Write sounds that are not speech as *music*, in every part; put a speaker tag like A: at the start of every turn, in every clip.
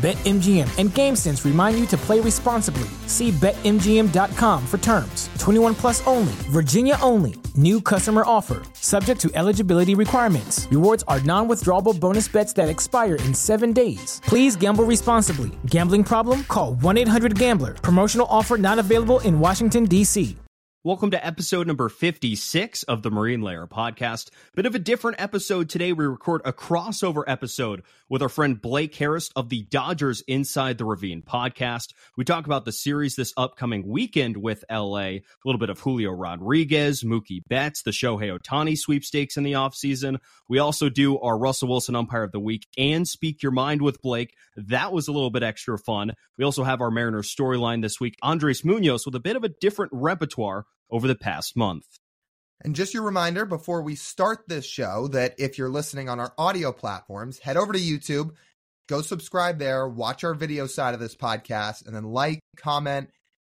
A: BetMGM and GameSense remind you to play responsibly. See BetMGM.com for terms. 21 plus only, Virginia only. New customer offer, subject to eligibility requirements. Rewards are non withdrawable bonus bets that expire in seven days. Please gamble responsibly. Gambling problem? Call 1 800 Gambler. Promotional offer not available in Washington, D.C.
B: Welcome to episode number 56 of the Marine Layer podcast. Bit of a different episode today. We record a crossover episode with our friend Blake Harris of the Dodgers Inside the Ravine podcast. We talk about the series this upcoming weekend with LA, a little bit of Julio Rodriguez, Mookie Betts, the Shohei Ohtani sweepstakes in the offseason. We also do our Russell Wilson umpire of the week and speak your mind with Blake. That was a little bit extra fun. We also have our Mariners storyline this week, Andres Munoz with a bit of a different repertoire over the past month.
C: And just your reminder before we start this show that if you're listening on our audio platforms, head over to YouTube, go subscribe there, watch our video side of this podcast, and then like, comment,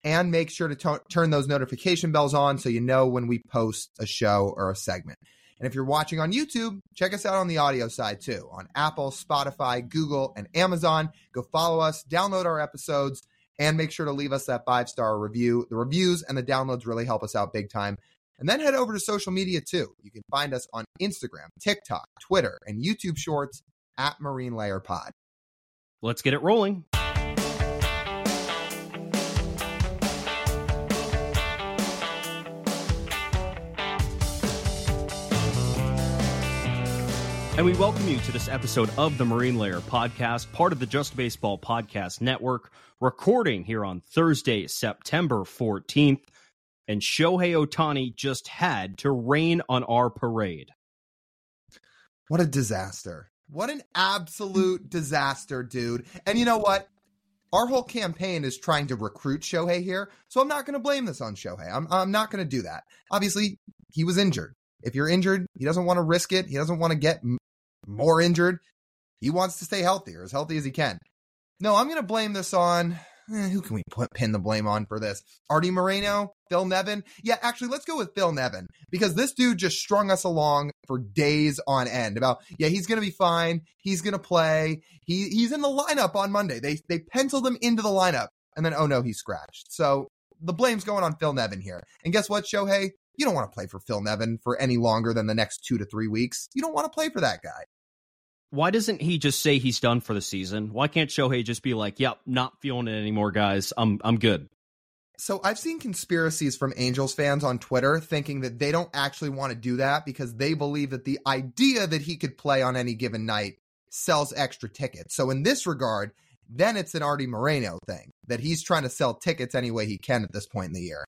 C: and make sure to t- turn those notification bells on so you know when we post a show or a segment. And if you're watching on YouTube, check us out on the audio side too on Apple, Spotify, Google, and Amazon. Go follow us, download our episodes and make sure to leave us that five star review. The reviews and the downloads really help us out big time. And then head over to social media too. You can find us on Instagram, TikTok, Twitter, and YouTube Shorts at Marine Layer Pod.
B: Let's get it rolling. And we welcome you to this episode of the Marine Layer podcast, part of the Just Baseball Podcast Network, recording here on Thursday, September 14th. And Shohei Ohtani just had to rain on our parade.
C: What a disaster. What an absolute disaster, dude. And you know what? Our whole campaign is trying to recruit Shohei here, so I'm not going to blame this on Shohei. I'm, I'm not going to do that. Obviously, he was injured. If you're injured, he doesn't want to risk it. He doesn't want to get more injured. He wants to stay healthy or as healthy as he can. No, I'm going to blame this on eh, who can we put pin the blame on for this? Artie Moreno, Phil Nevin. Yeah, actually, let's go with Phil Nevin because this dude just strung us along for days on end about yeah he's going to be fine, he's going to play, he he's in the lineup on Monday. They they penciled him into the lineup and then oh no he's scratched. So the blame's going on Phil Nevin here. And guess what, Shohei? You don't want to play for Phil Nevin for any longer than the next two to three weeks. You don't want to play for that guy
B: why doesn't he just say he's done for the season? Why can't Shohei just be like, "Yep, not feeling it anymore, guys. I'm I'm good."
C: So I've seen conspiracies from Angels fans on Twitter thinking that they don't actually want to do that because they believe that the idea that he could play on any given night sells extra tickets. So in this regard, then it's an Artie Moreno thing that he's trying to sell tickets any way he can at this point in the year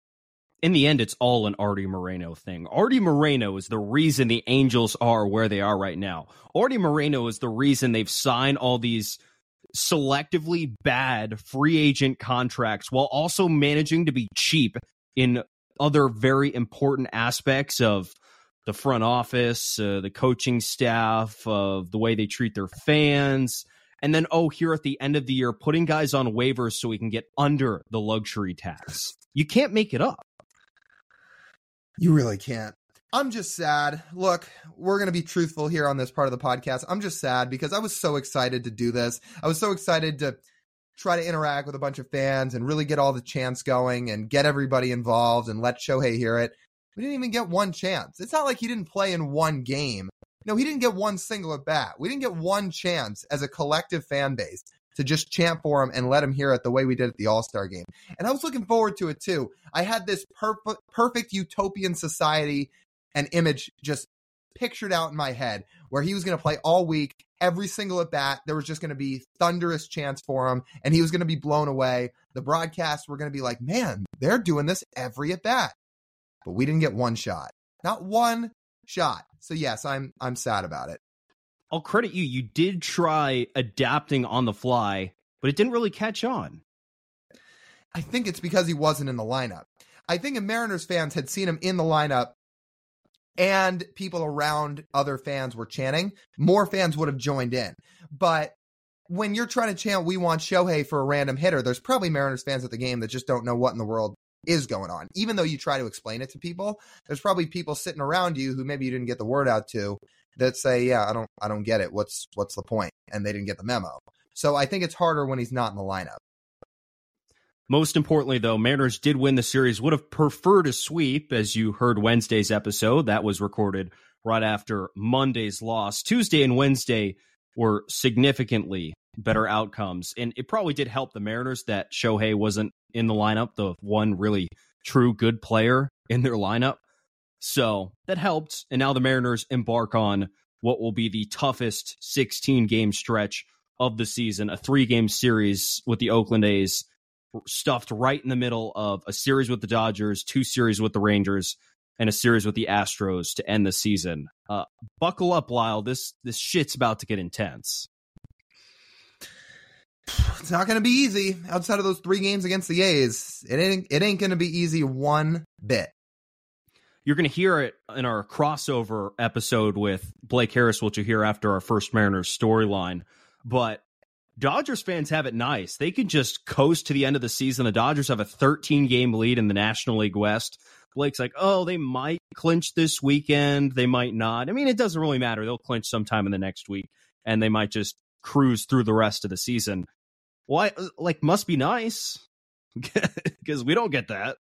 B: in the end, it's all an Artie Moreno thing. Artie Moreno is the reason the Angels are where they are right now. Artie Moreno is the reason they've signed all these selectively bad free agent contracts while also managing to be cheap in other very important aspects of the front office, uh, the coaching staff, of the way they treat their fans. And then, oh, here at the end of the year, putting guys on waivers so we can get under the luxury tax. You can't make it up.
C: You really can't. I'm just sad. Look, we're going to be truthful here on this part of the podcast. I'm just sad because I was so excited to do this. I was so excited to try to interact with a bunch of fans and really get all the chants going and get everybody involved and let Shohei hear it. We didn't even get one chance. It's not like he didn't play in one game. No, he didn't get one single at bat. We didn't get one chance as a collective fan base to just chant for him and let him hear it the way we did at the All Star game. And I was looking forward to it too. I had this perfect, perfect utopian society and image just pictured out in my head where he was going to play all week, every single at bat. There was just going to be thunderous chants for him, and he was going to be blown away. The broadcasts were going to be like, man, they're doing this every at bat. But we didn't get one shot. Not one shot. So yes, I'm I'm sad about it.
B: I'll credit you. You did try adapting on the fly, but it didn't really catch on.
C: I think it's because he wasn't in the lineup. I think if Mariners fans had seen him in the lineup and people around other fans were chanting, more fans would have joined in. But when you're trying to chant "We want Shohei" for a random hitter, there's probably Mariners fans at the game that just don't know what in the world is going on. Even though you try to explain it to people, there's probably people sitting around you who maybe you didn't get the word out to that say, "Yeah, I don't, I don't get it. What's, what's the point?" And they didn't get the memo. So I think it's harder when he's not in the lineup.
B: Most importantly, though, Mariners did win the series. Would have preferred a sweep, as you heard Wednesday's episode. That was recorded right after Monday's loss. Tuesday and Wednesday were significantly better outcomes. And it probably did help the Mariners that Shohei wasn't in the lineup, the one really true good player in their lineup. So that helped. And now the Mariners embark on what will be the toughest 16 game stretch of the season, a three game series with the Oakland A's stuffed right in the middle of a series with the Dodgers, two series with the Rangers, and a series with the Astros to end the season. Uh, buckle up, Lyle. This this shit's about to get intense.
C: It's not going to be easy outside of those three games against the A's. It ain't it ain't going to be easy one bit.
B: You're going to hear it in our crossover episode with Blake Harris, which you hear after our first Mariners storyline. But Dodgers fans have it nice. They can just coast to the end of the season. The Dodgers have a 13 game lead in the National League West. Blake's like, oh, they might clinch this weekend. They might not. I mean, it doesn't really matter. They'll clinch sometime in the next week and they might just cruise through the rest of the season. Why, like, must be nice *laughs* because we don't get that.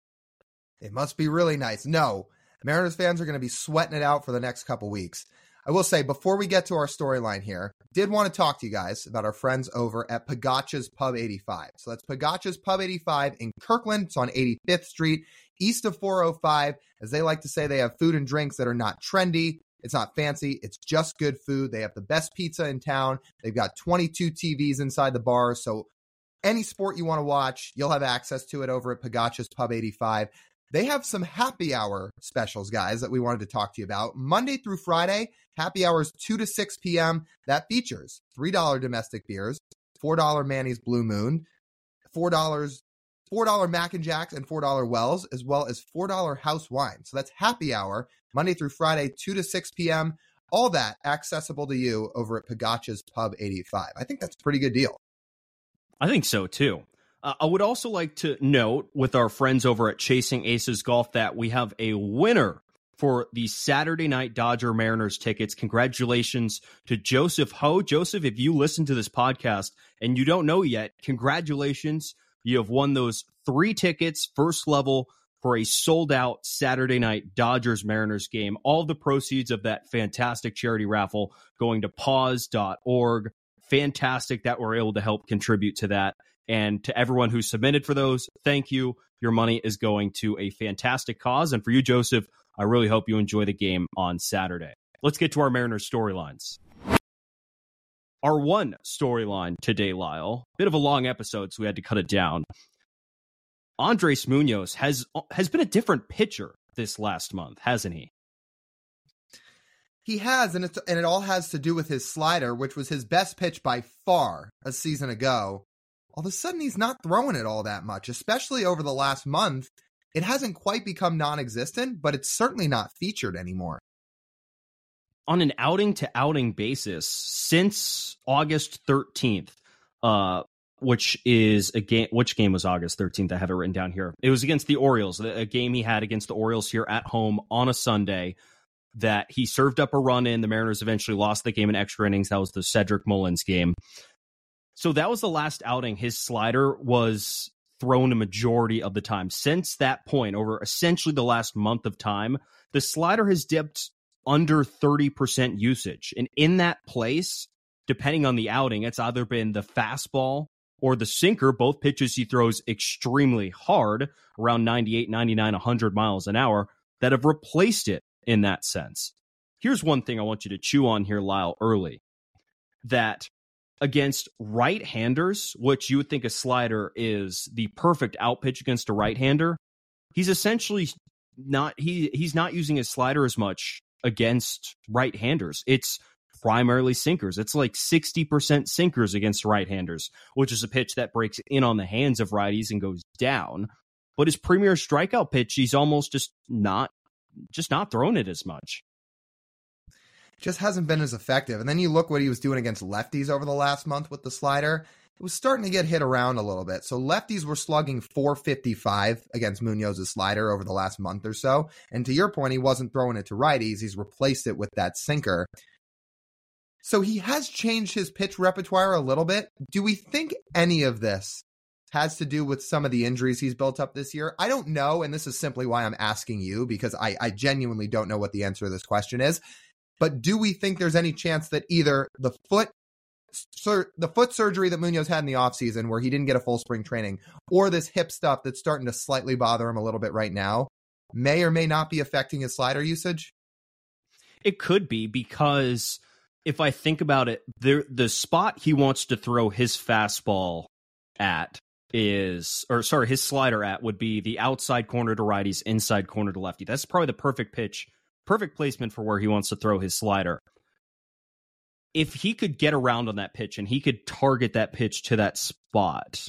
C: It must be really nice. No, Mariners fans are going to be sweating it out for the next couple weeks. I will say before we get to our storyline here, did want to talk to you guys about our friends over at Pogacha's Pub 85. So that's Pogacha's Pub 85 in Kirkland. It's on 85th Street, east of 405. As they like to say, they have food and drinks that are not trendy. It's not fancy. It's just good food. They have the best pizza in town. They've got 22 TVs inside the bar. So any sport you want to watch, you'll have access to it over at Pogacha's Pub 85. They have some happy hour specials, guys, that we wanted to talk to you about. Monday through Friday, happy hours 2 to 6 p.m. That features $3 domestic beers, $4 Manny's Blue Moon, $4 $4 Mac and Jacks and $4 Wells, as well as $4 house wine. So that's happy hour, Monday through Friday, 2 to 6 p.m. All that accessible to you over at Pogacha's Pub 85. I think that's a pretty good deal.
B: I think so too. Uh, I would also like to note with our friends over at Chasing Aces Golf that we have a winner for the Saturday night Dodger Mariners tickets. Congratulations to Joseph Ho. Joseph, if you listen to this podcast and you don't know yet, congratulations. You have won those three tickets, first level for a sold out Saturday night Dodgers Mariners game. All the proceeds of that fantastic charity raffle going to paws.org. Fantastic that we're able to help contribute to that. And to everyone who submitted for those, thank you. Your money is going to a fantastic cause. And for you, Joseph, I really hope you enjoy the game on Saturday. Let's get to our Mariners storylines. Our one storyline today, Lyle, bit of a long episode, so we had to cut it down. Andres Munoz has has been a different pitcher this last month, hasn't he?
C: He has, and it's and it all has to do with his slider, which was his best pitch by far a season ago all of a sudden he's not throwing it all that much, especially over the last month. It hasn't quite become non existent, but it's certainly not featured anymore.
B: On an outing to outing basis, since August 13th, uh, which is a game. Which game was August 13th? I have it written down here. It was against the Orioles, a game he had against the Orioles here at home on a Sunday. That he served up a run in. The Mariners eventually lost the game in extra innings. That was the Cedric Mullins game. So that was the last outing. His slider was thrown a majority of the time. Since that point, over essentially the last month of time, the slider has dipped under 30% usage. And in that place, depending on the outing, it's either been the fastball or the sinker, both pitches he throws extremely hard, around 98, 99, 100 miles an hour, that have replaced it in that sense. here's one thing I want you to chew on here, Lyle, early that against right handers, which you would think a slider is the perfect out pitch against a right hander, he's essentially not he he's not using his slider as much against right handers. It's primarily sinkers. It's like 60% sinkers against right handers, which is a pitch that breaks in on the hands of righties and goes down. But his premier strikeout pitch, he's almost just not just not throwing it as much.
C: Just hasn't been as effective. And then you look what he was doing against lefties over the last month with the slider. It was starting to get hit around a little bit. So lefties were slugging 455 against Munoz's slider over the last month or so. And to your point, he wasn't throwing it to righties. He's replaced it with that sinker. So he has changed his pitch repertoire a little bit. Do we think any of this has to do with some of the injuries he's built up this year? I don't know. And this is simply why I'm asking you because I, I genuinely don't know what the answer to this question is. But do we think there's any chance that either the foot sur- the foot surgery that Munoz had in the offseason where he didn't get a full spring training or this hip stuff that's starting to slightly bother him a little bit right now may or may not be affecting his slider usage?
B: It could be because if I think about it, the the spot he wants to throw his fastball at is or sorry, his slider at would be the outside corner to righties, inside corner to lefty. That's probably the perfect pitch perfect placement for where he wants to throw his slider. If he could get around on that pitch and he could target that pitch to that spot,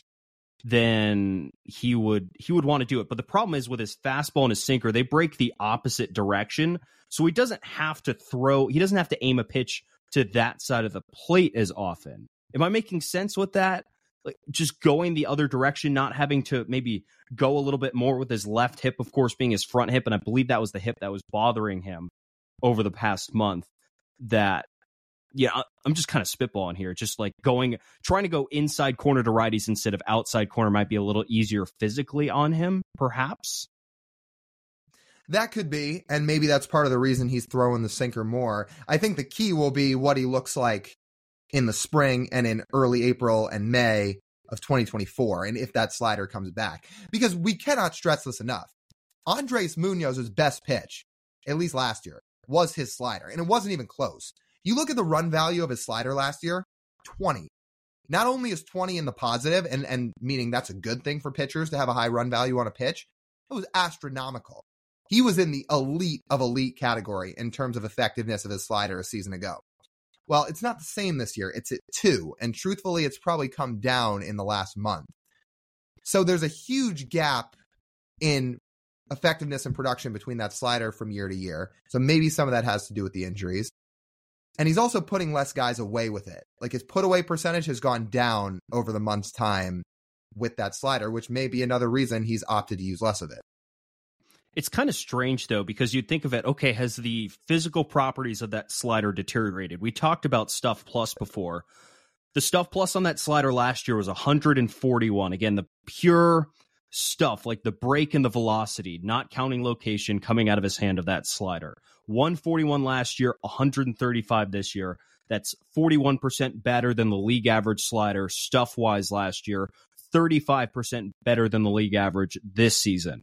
B: then he would he would want to do it. But the problem is with his fastball and his sinker, they break the opposite direction. So he doesn't have to throw, he doesn't have to aim a pitch to that side of the plate as often. Am I making sense with that? Like just going the other direction, not having to maybe go a little bit more with his left hip, of course, being his front hip. And I believe that was the hip that was bothering him over the past month. That, yeah, I'm just kind of spitballing here. Just like going, trying to go inside corner to righties instead of outside corner might be a little easier physically on him, perhaps.
C: That could be, and maybe that's part of the reason he's throwing the sinker more. I think the key will be what he looks like in the spring and in early April and May of 2024, and if that slider comes back. Because we cannot stress this enough. Andres Munoz's best pitch, at least last year, was his slider, and it wasn't even close. You look at the run value of his slider last year, 20. Not only is 20 in the positive, and, and meaning that's a good thing for pitchers to have a high run value on a pitch, it was astronomical. He was in the elite of elite category in terms of effectiveness of his slider a season ago. Well, it's not the same this year. It's at two. And truthfully, it's probably come down in the last month. So there's a huge gap in effectiveness and production between that slider from year to year. So maybe some of that has to do with the injuries. And he's also putting less guys away with it. Like his put away percentage has gone down over the month's time with that slider, which may be another reason he's opted to use less of it.
B: It's kind of strange though, because you'd think of it, okay, has the physical properties of that slider deteriorated? We talked about Stuff Plus before. The Stuff Plus on that slider last year was 141. Again, the pure stuff, like the break and the velocity, not counting location coming out of his hand of that slider. 141 last year, 135 this year. That's 41% better than the league average slider, stuff wise, last year. 35% better than the league average this season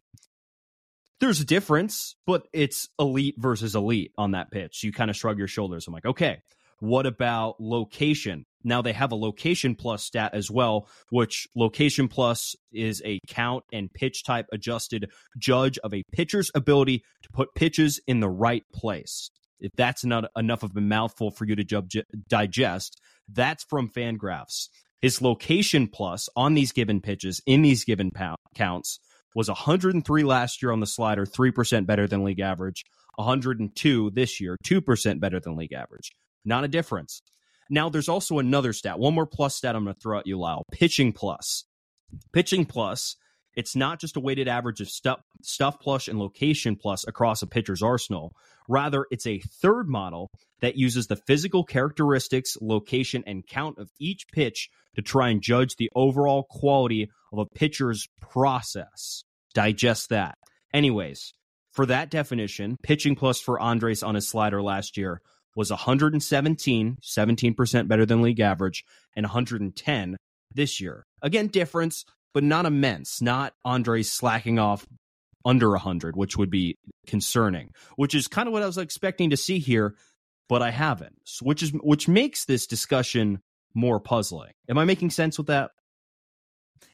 B: there's a difference, but it's elite versus elite on that pitch. You kind of shrug your shoulders. I'm like, okay, what about location? Now they have a location plus stat as well, which location plus is a count and pitch type adjusted judge of a pitcher's ability to put pitches in the right place. If that's not enough of a mouthful for you to ju- digest, that's from Fangraphs. His location plus on these given pitches in these given counts was 103 last year on the slider, 3% better than league average. 102 this year, 2% better than league average. Not a difference. Now, there's also another stat, one more plus stat I'm going to throw at you, Lyle. Pitching plus. Pitching plus, it's not just a weighted average of stuff, stuff plus and location plus across a pitcher's arsenal. Rather, it's a third model that uses the physical characteristics, location, and count of each pitch to try and judge the overall quality of a pitcher's process. Digest that. Anyways, for that definition, pitching plus for Andres on his slider last year was 117, 17% better than league average, and 110 this year. Again, difference, but not immense. Not Andre slacking off under 100, which would be concerning, which is kind of what I was expecting to see here, but I haven't, which is which makes this discussion more puzzling. Am I making sense with that?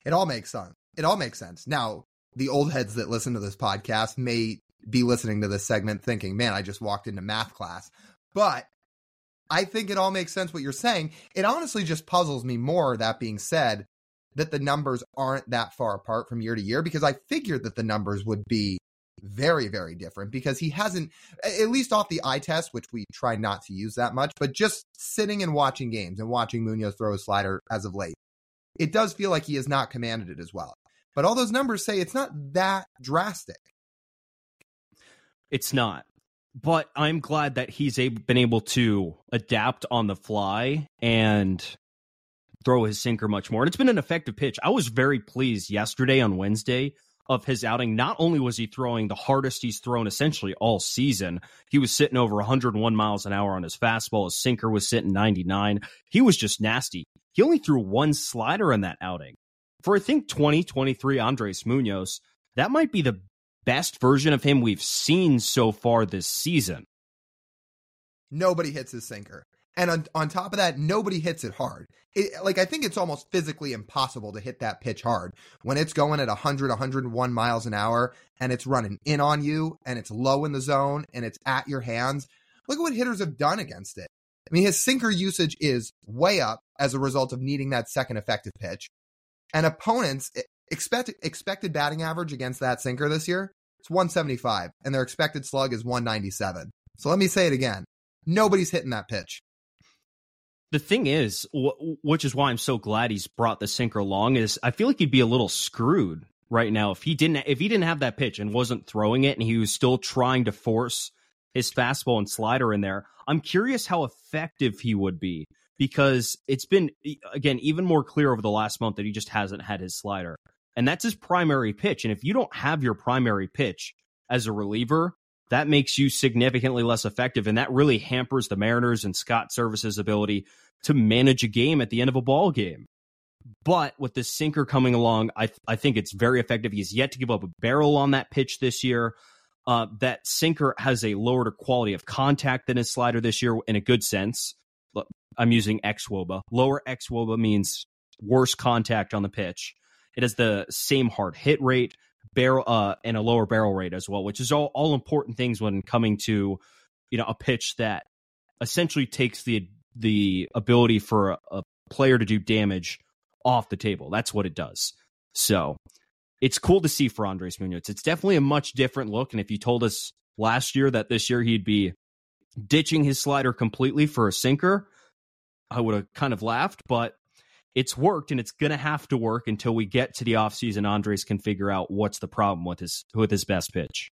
C: It all makes sense. It all makes sense. Now, the old heads that listen to this podcast may be listening to this segment thinking, man, I just walked into math class. But I think it all makes sense what you're saying. It honestly just puzzles me more, that being said, that the numbers aren't that far apart from year to year because I figured that the numbers would be very, very different because he hasn't, at least off the eye test, which we try not to use that much, but just sitting and watching games and watching Munoz throw a slider as of late, it does feel like he has not commanded it as well. But all those numbers say it's not that drastic.
B: It's not. But I'm glad that he's been able to adapt on the fly and throw his sinker much more. And it's been an effective pitch. I was very pleased yesterday on Wednesday of his outing. Not only was he throwing the hardest he's thrown essentially all season, he was sitting over 101 miles an hour on his fastball. His sinker was sitting 99. He was just nasty. He only threw one slider in that outing. For I think 2023 Andres Munoz, that might be the best version of him we've seen so far this season.
C: Nobody hits his sinker. And on, on top of that, nobody hits it hard. It, like, I think it's almost physically impossible to hit that pitch hard when it's going at 100, 101 miles an hour and it's running in on you and it's low in the zone and it's at your hands. Look at what hitters have done against it. I mean, his sinker usage is way up as a result of needing that second effective pitch. And opponents expect, expected batting average against that sinker this year, it's 175, and their expected slug is 197. So let me say it again. Nobody's hitting that pitch
B: the thing is, which is why I'm so glad he's brought the sinker along, is I feel like he'd be a little screwed right now if he didn't if he didn't have that pitch and wasn't throwing it and he was still trying to force his fastball and slider in there. I'm curious how effective he would be because it's been again even more clear over the last month that he just hasn't had his slider. And that's his primary pitch. And if you don't have your primary pitch as a reliever, that makes you significantly less effective. And that really hampers the Mariners and Scott Servais's ability to manage a game at the end of a ball game. But with the sinker coming along, I, I think it's very effective. He's yet to give up a barrel on that pitch this year. Uh, that sinker has a lower quality of contact than his slider this year in a good sense. I'm using xwOBA. Lower xwOBA means worse contact on the pitch. It has the same hard hit rate, barrel uh, and a lower barrel rate as well, which is all, all important things when coming to you know a pitch that essentially takes the the ability for a, a player to do damage off the table. That's what it does. So it's cool to see for Andres Munoz. It's definitely a much different look. And if you told us last year that this year he'd be ditching his slider completely for a sinker, I would have kind of laughed. But it's worked and it's going to have to work until we get to the offseason. Andres can figure out what's the problem with his with his best pitch.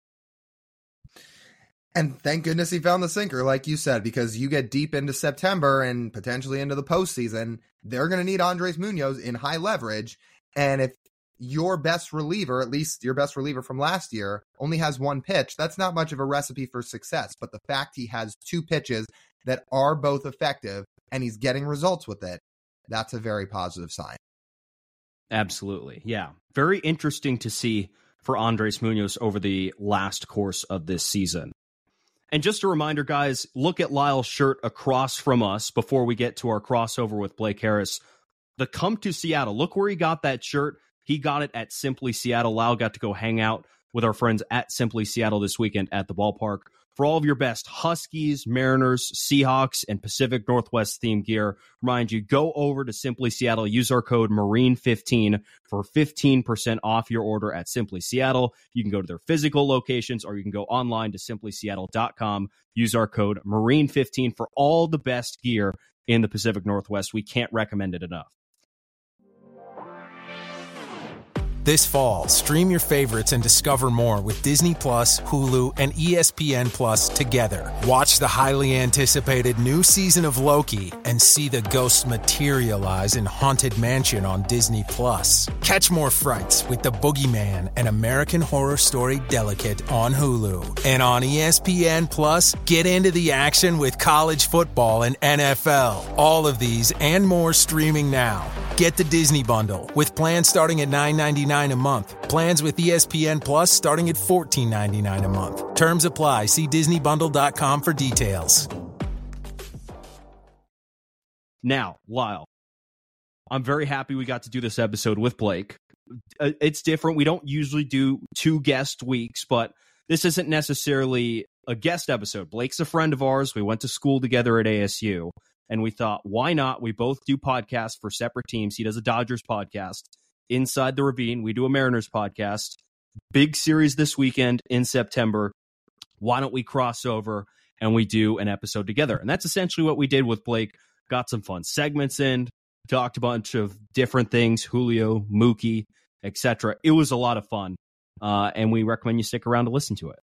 C: And thank goodness he found the sinker, like you said, because you get deep into September and potentially into the postseason, they're going to need Andres Munoz in high leverage. And if your best reliever, at least your best reliever from last year, only has one pitch, that's not much of a recipe for success. But the fact he has two pitches that are both effective and he's getting results with it, that's a very positive sign.
B: Absolutely. Yeah. Very interesting to see for Andres Munoz over the last course of this season. And just a reminder, guys, look at Lyle's shirt across from us before we get to our crossover with Blake Harris. The Come to Seattle. Look where he got that shirt. He got it at Simply Seattle. Lyle got to go hang out with our friends at Simply Seattle this weekend at the ballpark for all of your best Huskies, Mariners, Seahawks, and Pacific Northwest theme gear. Remind you, go over to Simply Seattle, use our code Marine15 for 15% off your order at Simply Seattle. You can go to their physical locations or you can go online to simplyseattle.com. Use our code Marine15 for all the best gear in the Pacific Northwest. We can't recommend it enough.
D: This fall, stream your favorites and discover more with Disney Plus, Hulu, and ESPN Plus together. Watch the highly anticipated new season of Loki and see the ghosts materialize in Haunted Mansion on Disney Plus. Catch more frights with The Boogeyman and American Horror Story Delicate on Hulu. And on ESPN Plus, get into the action with college football and NFL. All of these and more streaming now. Get the Disney Bundle with plans starting at $9.99 a month. Plans with ESPN Plus starting at $14.99 a month. Terms apply. See DisneyBundle.com for details.
B: Now, Lyle, I'm very happy we got to do this episode with Blake. Uh, It's different. We don't usually do two guest weeks, but this isn't necessarily a guest episode. Blake's a friend of ours. We went to school together at ASU, and we thought, why not? We both do podcasts for separate teams. He does a Dodgers podcast, Inside the Ravine. We do a Mariners podcast. Big series this weekend in September. Why don't we cross over and we do an episode together? And that's essentially what we did with Blake. Got some fun segments in, talked a bunch of different things, Julio, Mookie, etc. It was a lot of fun, uh, and we recommend you stick around to listen to it.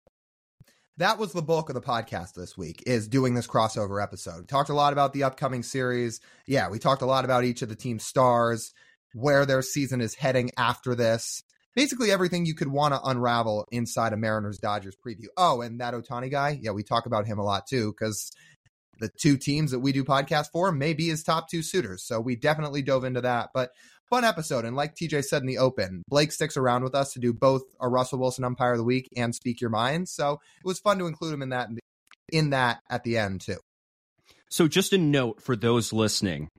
C: that was the bulk of the podcast this week is doing this crossover episode talked a lot about the upcoming series yeah we talked a lot about each of the team's stars where their season is heading after this. Basically everything you could want to unravel inside a mariners dodgers preview. Oh and that Ohtani guy yeah we talk about him a lot too because the two teams that we do podcasts for may be his top two suitors so we definitely dove into that. But fun episode and like tj said in the open blake sticks around with us to do both a russell wilson umpire of the week and speak your mind so it was fun to include him in that in that at the end too.
B: So, just a note for those listening.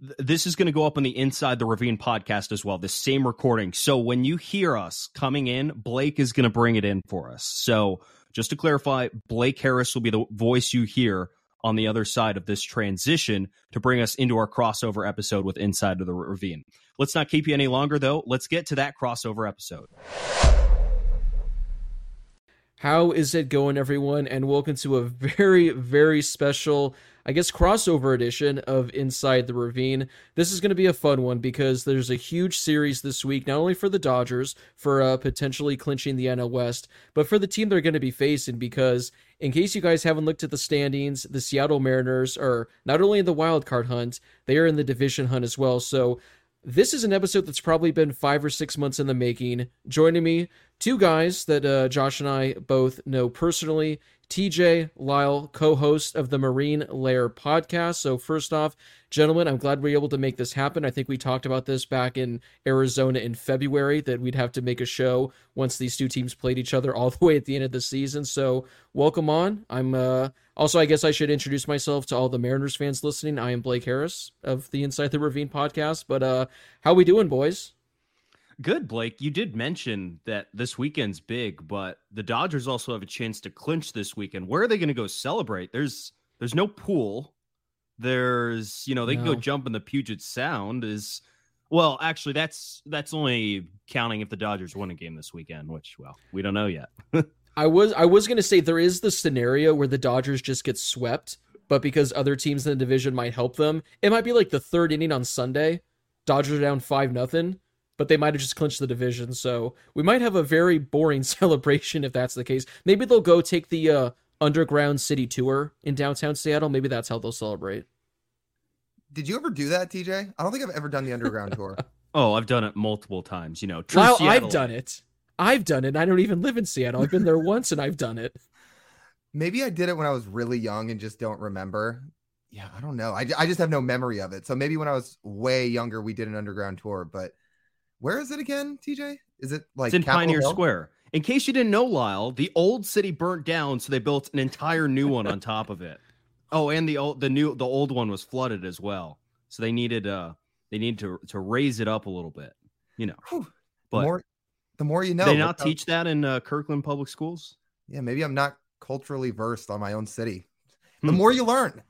B: Th- This is going to go up on the Inside the Ravine podcast as well, the same recording. So, when you hear us coming in, Blake is going to bring it in for us. So, just to clarify, Blake Harris will be the voice you hear on the other side of this transition to bring us into our crossover episode with Inside of the Ravine. Let's not keep you any longer, though. Let's get to that crossover episode.
E: How is it going, everyone? And welcome to a very, very special, I guess, crossover edition of Inside the Ravine. This is going to be a fun one because there's a huge series this week, not only for the Dodgers for uh, potentially clinching the NL West, but for the team they're going to be facing. Because, in case you guys haven't looked at the standings, the Seattle Mariners are not only in the wild card hunt, they are in the division hunt as well. So, this is an episode that's probably been five or six months in the making. Joining me, two guys that uh, Josh and I both know personally. TJ Lyle, co host of the Marine Layer podcast. So, first off, gentlemen, I'm glad we are able to make this happen. I think we talked about this back in Arizona in February that we'd have to make a show once these two teams played each other all *laughs* the way at the end of the season. So, welcome on. I'm uh, also, I guess I should introduce myself to all the Mariners fans listening. I am Blake Harris of the Inside the Ravine podcast. But uh, how we doing, boys?
B: Good, Blake. You did mention that this weekend's big, but the Dodgers also have a chance to clinch this weekend. Where are they going to go celebrate? There's there's no pool. There's you know they can go jump in the Puget Sound. Is well, actually that's that's only counting if the Dodgers win a game this weekend, which well we don't know yet. *laughs*
E: I was I was gonna say there is the scenario where the Dodgers just get swept, but because other teams in the division might help them, it might be like the third inning on Sunday. Dodgers are down five nothing, but they might have just clinched the division. So we might have a very boring *laughs* celebration if that's the case. Maybe they'll go take the uh, underground city tour in downtown Seattle. Maybe that's how they'll celebrate.
C: did you ever do that tj i don't think i've ever done the underground tour *laughs*
B: Oh, I've done it multiple times. You know, true
E: Lyle,
B: Seattle-
E: I've done it. I've done it. I don't even live in Seattle. I've been there *laughs* once and I've done it.
C: maybe i did it when i was really young and just don't remember yeah i don't know I, I just have no memory of it so maybe when i was way younger we did an underground tour but where is it again tj is it like
B: It's in
C: Capitol
B: Pioneer
C: Hill?
B: Square. In case you didn't know, Lyle, the old city burnt down, so they built an entire new one on top of it. Oh, and the old the new the old one was flooded as well. So they needed uh they needed to to raise it up a little bit, you know.
C: Whew. the
B: But
C: more the more you know
B: they not teach that in uh, Kirkland Public Schools?
C: yeah maybe i'm not culturally versed on my own city the
B: Hmm.
C: more you learn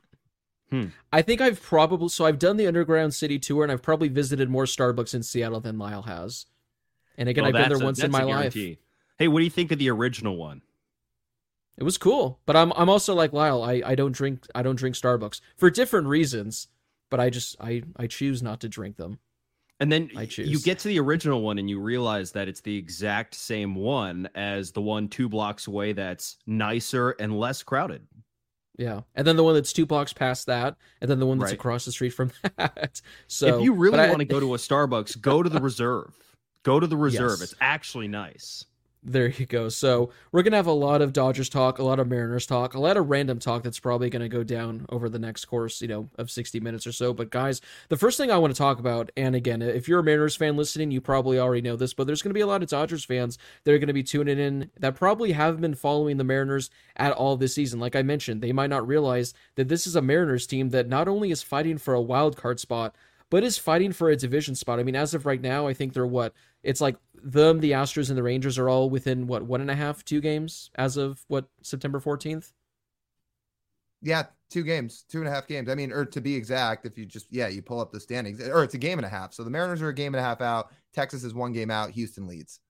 C: Hmm.
E: I think I've probably so I've done the underground city tour and I've probably visited more Starbucks in Seattle than Lyle has. And again,
B: Oh,
E: I've been there
B: a-
E: once in my life.
B: Hey, what do you think of the original one?
E: It was cool, but I'm I'm also like Lyle. I, I don't drink I don't drink Starbucks for different reasons, but I just I I choose not to drink them.
B: And then
E: I choose.
B: you get to the original one and you realize that it's the exact same one as the one two blocks away that's nicer and less crowded.
E: Yeah, and then the one that's two blocks past that, and then the one that's
B: Right.
E: across the street from *laughs* that. So
B: if you really
E: I-
B: want to go to a Starbucks, go to the *laughs* reserve. Go to the reserve.
E: Yes.
B: It's actually nice.
E: There you go. So we're gonna have a lot of Dodgers talk, a lot of Mariners talk, a lot of random talk that's probably gonna go down over the next course, you know, of 60 minutes or so. But guys, the first thing I want to talk about, and again, if you're a Mariners fan listening, you probably already know this, but there's gonna be a lot of Dodgers fans that are gonna be tuning in that probably haven't been following the Mariners at all this season. Like I mentioned, they might not realize that this is a Mariners team that not only is fighting for a wild card spot, but is fighting for a division spot. I mean, as of right now, I think they're what it's like them, the Astros, and the Rangers are all within what one and a half, two games as of what September fourteenth.
C: Yeah, two games, two and a half games. I mean, or to be exact, if you just yeah, you pull up the standings, or it's a game and a half. So the Mariners are a game and a half out. Texas is one game out. Houston leads.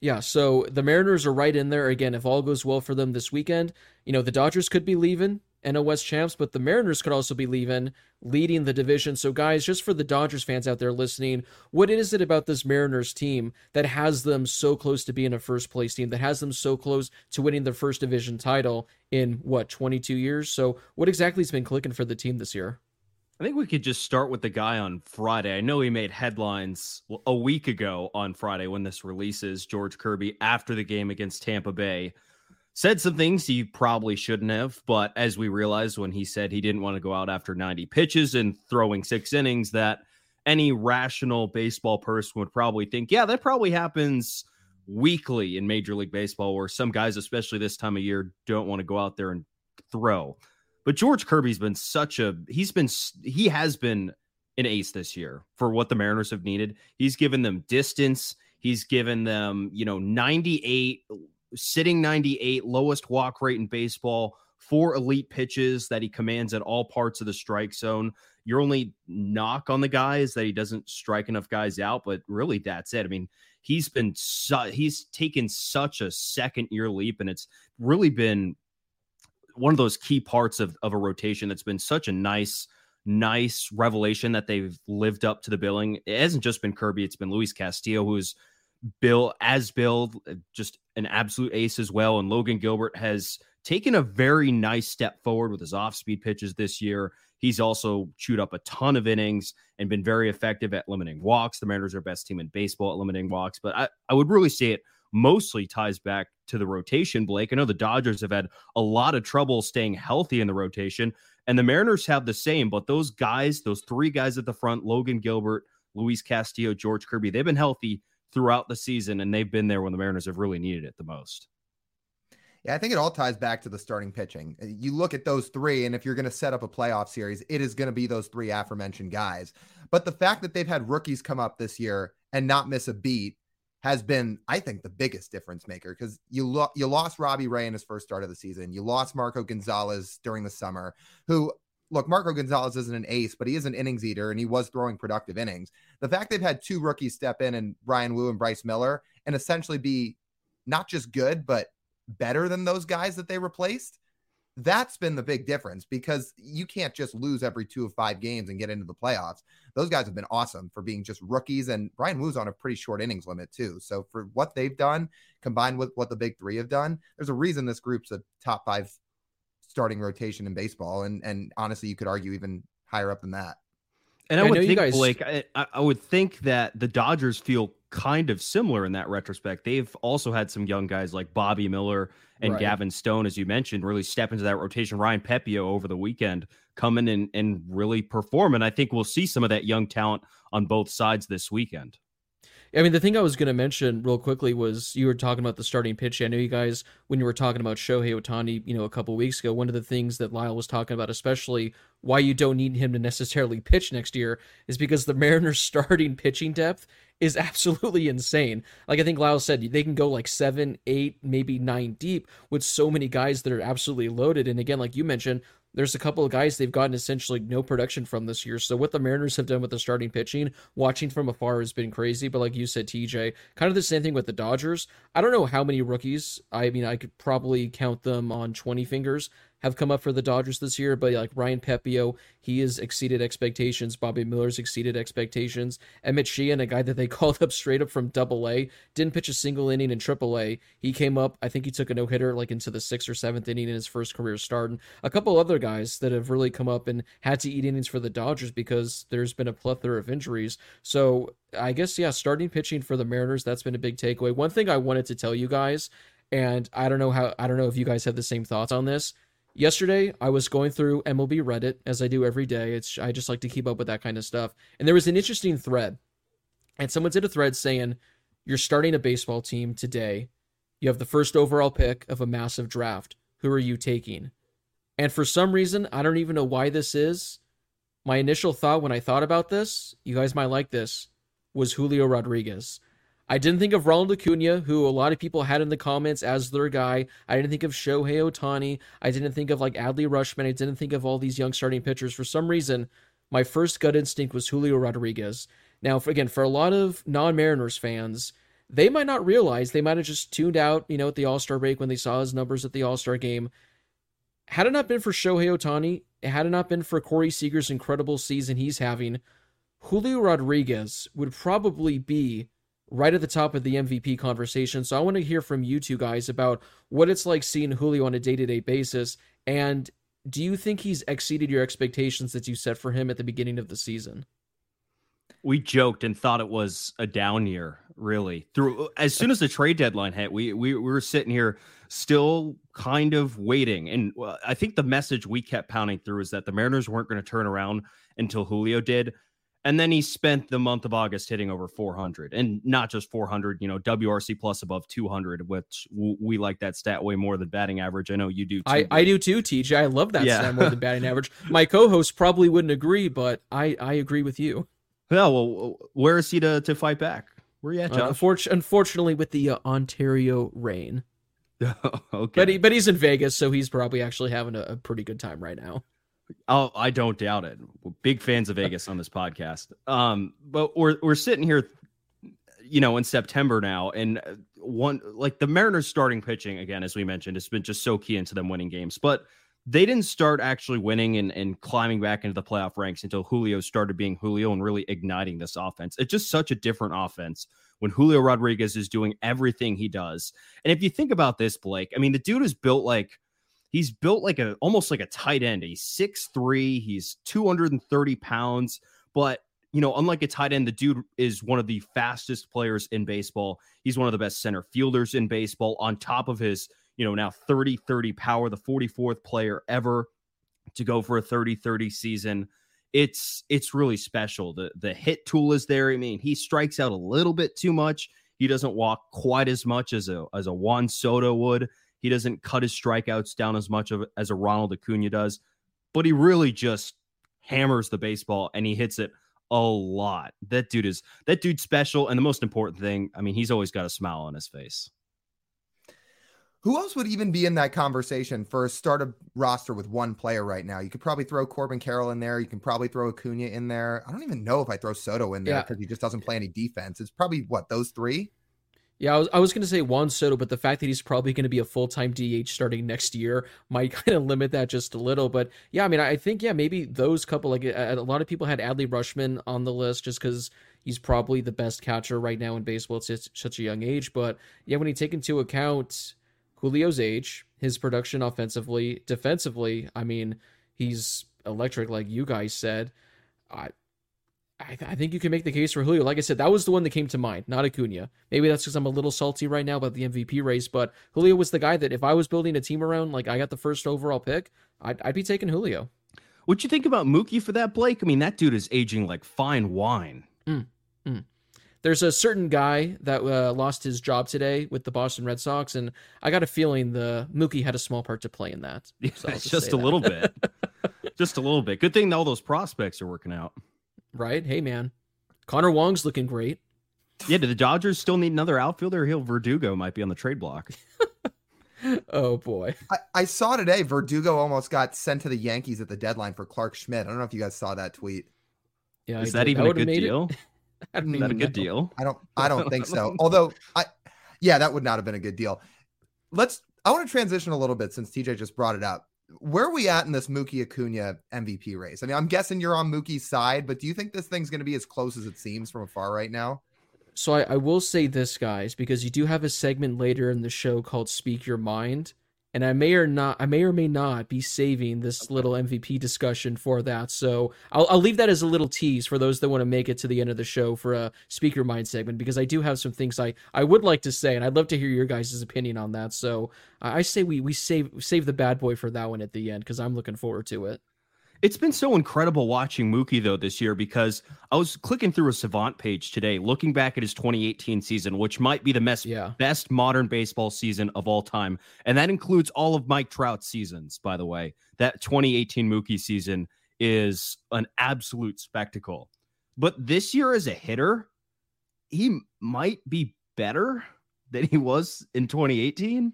E: Yeah, so the Mariners are right in there again. If all goes well for them this weekend, you know the Dodgers could be leaving NL West champs, but the Mariners could also be leaving, leading the division. So, guys, just for the Dodgers fans out there listening, what is it about this Mariners team that has them so close to being a first place team, that has them so close to winning their first division title in what, 22 years? So, what exactly has been clicking for the team this year?
B: I think we could just start with the guy on Friday. I know he made headlines a week ago on Friday when this releases, George Kirby, after the game against Tampa Bay said some things he probably shouldn't have. But as we realized when he said he didn't want to go out after 90 pitches and throwing six innings, that any rational baseball person would probably think, yeah, that probably happens weekly in Major League Baseball, where some guys, especially this time of year, don't want to go out there and throw. But George Kirby's been such a he's been he has been an ace this year for what the Mariners have needed. He's given them distance. He's given them, you know, 98 sitting 98, lowest walk rate in baseball, four elite pitches that he commands at all parts of the strike zone. Your only knock on the guy is that he doesn't strike enough guys out, but really that's it. I mean, he's been su- he's taken such a second year leap, and it's really been one of those key parts of, of a rotation that's been such a nice nice revelation that they've lived up to the billing. It hasn't just been Kirby, it's been Luis Castillo, who's Bill as Bill, uh, just an absolute ace as well. And Logan Gilbert has taken a very nice step forward with his off speed pitches this year. He's also chewed up a ton of innings and been very effective at limiting walks. The Mariners are best team in baseball at limiting walks, but I, I would really say it mostly ties back to the rotation, Blake. I know the Dodgers have had a lot of trouble staying healthy in the rotation, and the Mariners have the same, but those guys, those three guys at the front, Logan Gilbert, Luis Castillo, George Kirby, they've been healthy throughout the season, and they've been there when the Mariners have really needed it the most.
C: Yeah, I think it all ties back to the starting pitching. Uh, you look at those three, and if you're going to set up a playoff series, it is going to be those three aforementioned guys. But the fact that they've had rookies come up this year and not miss a beat has been, I think, the biggest difference maker because you lo- you lost Robbie Ray in his first start of the season. You lost Marco Gonzalez during the summer, who look, Marco Gonzalez isn't an ace, but he is an innings eater and he was throwing productive innings. The fact they've had two rookies step in and Bryan Woo and Bryce Miller and essentially be not just good, but better than those guys that they replaced, that's been the big difference because you can't just lose every two of five games and get into the playoffs. Those guys have been awesome for being just rookies, and Bryan Woo's on a pretty short innings limit too. So for what they've done, combined with what the big three have done, there's a reason this group's a top five starting rotation in baseball, and and honestly, you could argue even higher up than that.
B: And I, I would think, guys... Blake, I, I would think that the Dodgers feel kind of similar in that retrospect. They've also had some young guys like Bobby Miller and right. Gavin Stone, as you mentioned, really step into that rotation. Ryan Pepiot over the weekend coming in and really perform. And I think we'll see some of that young talent on both sides this weekend.
E: I mean, the thing I was going to mention real quickly was you were talking about the starting pitch. I know you guys, when you were talking about Shohei Ohtani, you know, a couple weeks ago, one of the things that Lyle was talking about, especially why you don't need him to necessarily *laughs* pitch next year, is because the Mariners' *laughs* starting pitching depth is absolutely insane. Like I think Lyle said, they can go like seven, eight, maybe nine deep with so many guys that are absolutely loaded. And again, like you mentioned, there's a couple of guys they've gotten essentially no production from this year. So what the Mariners have done with the starting pitching, watching from afar has been crazy. But like you said, TJ, kind of the same thing with the Dodgers. I don't know how many rookies. I mean, I could probably count them on 20 fingers have come up for the Dodgers this year, but like Ryan Pepiot, he has exceeded expectations. Bobby Miller's exceeded expectations. Emmett Sheehan, a guy that they *laughs* called up straight up from Double A, didn't pitch a single inning in Triple A. He came up, I think he took a no hitter like into the sixth or seventh inning in his first career start. And a couple other guys that have really come up and had to eat innings for the Dodgers because there's been a plethora of injuries. So I guess yeah, starting pitching for the Mariners that's been a big takeaway. One thing I wanted to tell you guys, and I don't know how I don't know if you guys have the same thoughts on this Yesterday, I was going through MLB Reddit as I do every day. It's I just like to keep up with that kind of stuff. And there was an interesting thread. And someone did a thread saying, "You're starting a baseball team today. You have the first overall pick of a massive draft. Who are you taking?" And for some reason, I don't even know why this is. My initial thought when I thought about this, you guys might like this, was Julio Rodriguez. I didn't think of Ronald Acuna, who a lot of people had in the comments as their guy. I didn't think of Shohei Ohtani. I didn't think of like Adley Rutschman. I didn't think of all these young starting pitchers. For some reason, my first gut instinct was Julio Rodriguez. Now, for, again, for a lot of non-Mariners fans, they might not realize they might have just tuned out, you know, at the All Star break when they saw his numbers at the All Star game. Had it not been for Shohei Ohtani, had it not been for Corey Seager's incredible season he's having, Julio Rodriguez would probably be right at the top of the MVP conversation. So I want to hear from you two guys about what it's like seeing Julio on a day to day basis. And do you think he's exceeded your expectations that you set for him at the beginning of the season?
B: We joked and thought it was a down year, really. Through as soon as the trade deadline hit, we we, we were sitting here still kind of waiting. And I think the message we kept pounding through is that the Mariners weren't going to turn around until Julio did. And then he spent the month of August hitting over 400 and not just 400, you know, WRC plus above 200, which we like that stat way more than batting average. I know you do. Too,
E: I, I do too, TJ. I love that yeah. stat more than batting average. *laughs* My co host probably wouldn't agree, but I, I agree with you.
B: Yeah. Well, where is he to, to fight back? Where are you at, John? Uh,
E: unfortunately, unfortunately, with the uh, Ontario rain. *laughs*
B: okay.
E: But, he, but he's in Vegas, so he's probably actually having a, a pretty good time right now.
B: Oh, I don't doubt it. We're big fans of Vegas on this podcast. Um, but we're we're sitting here, you know, in September now, and uh, one like the Mariners starting pitching again, as we mentioned, has been just so key into them winning games. But they didn't start actually winning and, and climbing back into the playoff ranks until Julio started being Julio and really igniting this offense. It's just such a different offense when Julio Rodriguez is doing everything he does. And if you think about this, Blake, I mean, the dude is built like He's built like a almost like a tight end. He's 6'3, he's 230 pounds, but you know, unlike a tight end, the dude is one of the fastest players in baseball. He's one of the best center fielders in baseball, on top of his, you know, now 30 30 power, the 44th player ever to go for a 30 30 season. It's it's really special. The the hit tool is there. I mean, he strikes out a little bit too much. He doesn't walk quite as much as a as a Juan Soto would. He doesn't cut his strikeouts down as much of as a Ronald Acuna does, but he really just hammers the baseball and he hits it a lot. That dude is that dude's special. And the most important thing, I mean, he's always got a smile on his face.
C: Who else would even be in that conversation for a startup roster with one player right now? You could probably throw Corbin Carroll in there. You can probably throw Acuna in there. I don't even know if I throw Soto in there because yeah. he just doesn't play any defense. It's probably what those three.
E: Yeah, I was, I was going to say Juan Soto, but the fact that he's probably going to be a full time DH starting next year *laughs* might kind of limit that just a little. But yeah, I mean, I think, yeah, maybe those couple, like a, a lot of people had Adley Rutschman on the list just because he's probably the best catcher right now in baseball at such, a young age. But yeah, when you take into account Julio's age, his production offensively, defensively, I mean, he's electric, like you guys said. I, I, th- I, think you can make the case for Julio. Like I said, that was the one that came to mind, not Acuna. Maybe that's because I'm a little salty right now about the MVP race, but Julio was the guy that if I was building a team around, like I got the first overall pick, I'd, I'd be taking Julio.
B: What'd you think about Mookie for that, Blake? I mean, that dude is aging like fine wine.
E: Mm, mm. There's a certain guy that uh, lost his job today with the Boston Red Sox, and I got a feeling the Mookie had a small part to play in that.
B: So *laughs* just, just a little bit, *laughs* just a little bit. Good thing all those prospects are working out
E: right? Hey, man, Connor Wong's looking great.
B: Yeah, do the Dodgers still need another outfielder? He'll Verdugo might be on the trade block. *laughs*
E: oh boy,
C: I, I, saw today Verdugo almost got sent to the Yankees at the deadline for Clarke Schmidt. I don't know if you guys saw that tweet.
B: Yeah, is I that did. even a good deal? *laughs* Is that a good know. deal?
C: I don't. I don't think so. *laughs* Although, I, yeah, that would not have been a good deal. Let's. I want to transition a little bit since TJ just brought it up where are we at in this Mookie Acuna MVP race? I mean, I'm guessing you're on Mookie's side, but do you think this thing's going to be as close as it seems from afar right now?
E: So I, I will say this, guys, because you do have a segment later in the show called "Speak Your Mind," and I may or not, I may or may not be saving this little MVP discussion for that. So I'll, I'll leave that as a little tease for those that want to make it to the end of the show for a Speak Your Mind" segment, because I do have some things I I would like to say, and I'd love to hear your guys' opinion on that. So I say we we save save the bad boy for that one at the end because I'm looking forward to it.
B: It's been so incredible watching Mookie though this year because I was clicking through a Savant page today, looking back at his 2018 season, which might be the best
E: Yeah.
B: best modern baseball season of all time, and that includes all of Mike Trout's seasons. By the way, that 2018 Mookie season is an absolute spectacle. But this year as a hitter, he might be better than he was in 2018.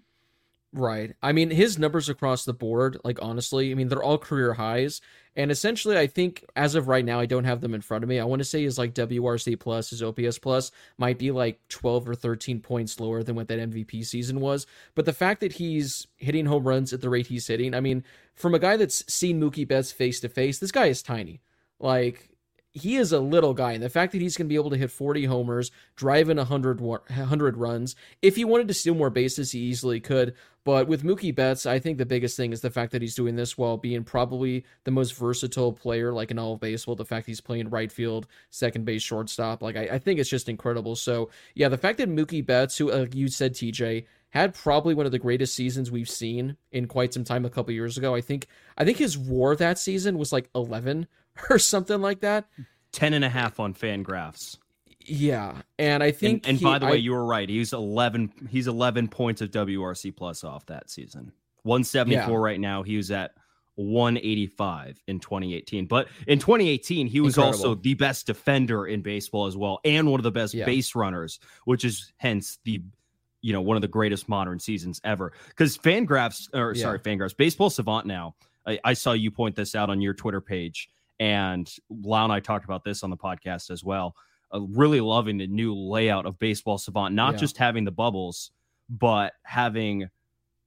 E: Right. I mean, his numbers across the board, like honestly, I mean, they're all career highs. And essentially, I think as of right now, I don't have them in front of me. I want to say his like WRC plus, his OPS plus might be like 12 or 13 points lower than what that MVP season was. But the fact that he's hitting home runs at the rate he's hitting, I mean, from a guy that's seen Mookie Betts face to face, this guy is tiny. Like, he is a little guy, and the fact that he's going to be able to hit 40 homers, drive in 100, 100 runs, if he wanted to steal more bases, he easily could. But with Mookie Betts, I think the biggest thing is the fact that he's doing this while being probably the most versatile player, like in all of baseball. The fact he's playing right field, second base, shortstop, like I, I think it's just incredible. So yeah, the fact that Mookie Betts, who you said TJ, had probably one of the greatest seasons we've seen in quite some time a couple years ago. I think I think his WAR that season was like 11 *laughs* or something like that.
B: 10 and a half on FanGraphs.
E: Yeah, and I think
B: and, and
E: he-
B: by the way,
E: I-
B: you were right. He's eleven. He's eleven points of WRC plus off that season. One seventy four
E: Yeah.
B: right now. He was at one eighty five in twenty eighteen. But in twenty eighteen, he was
E: Incredible.
B: also the best defender in baseball as well, and one of the best
E: Yeah.
B: base runners, which is hence the you know one of the greatest modern seasons ever. Because Fangraphs, or
E: Yeah.
B: sorry, Fangraphs, Baseball Savant. Now, I, I saw you point this out on your Twitter page, and Lau and I talked about this on the podcast as well uh, really loving the new layout of Baseball Savant, not
E: Yeah.
B: just having the bubbles, but having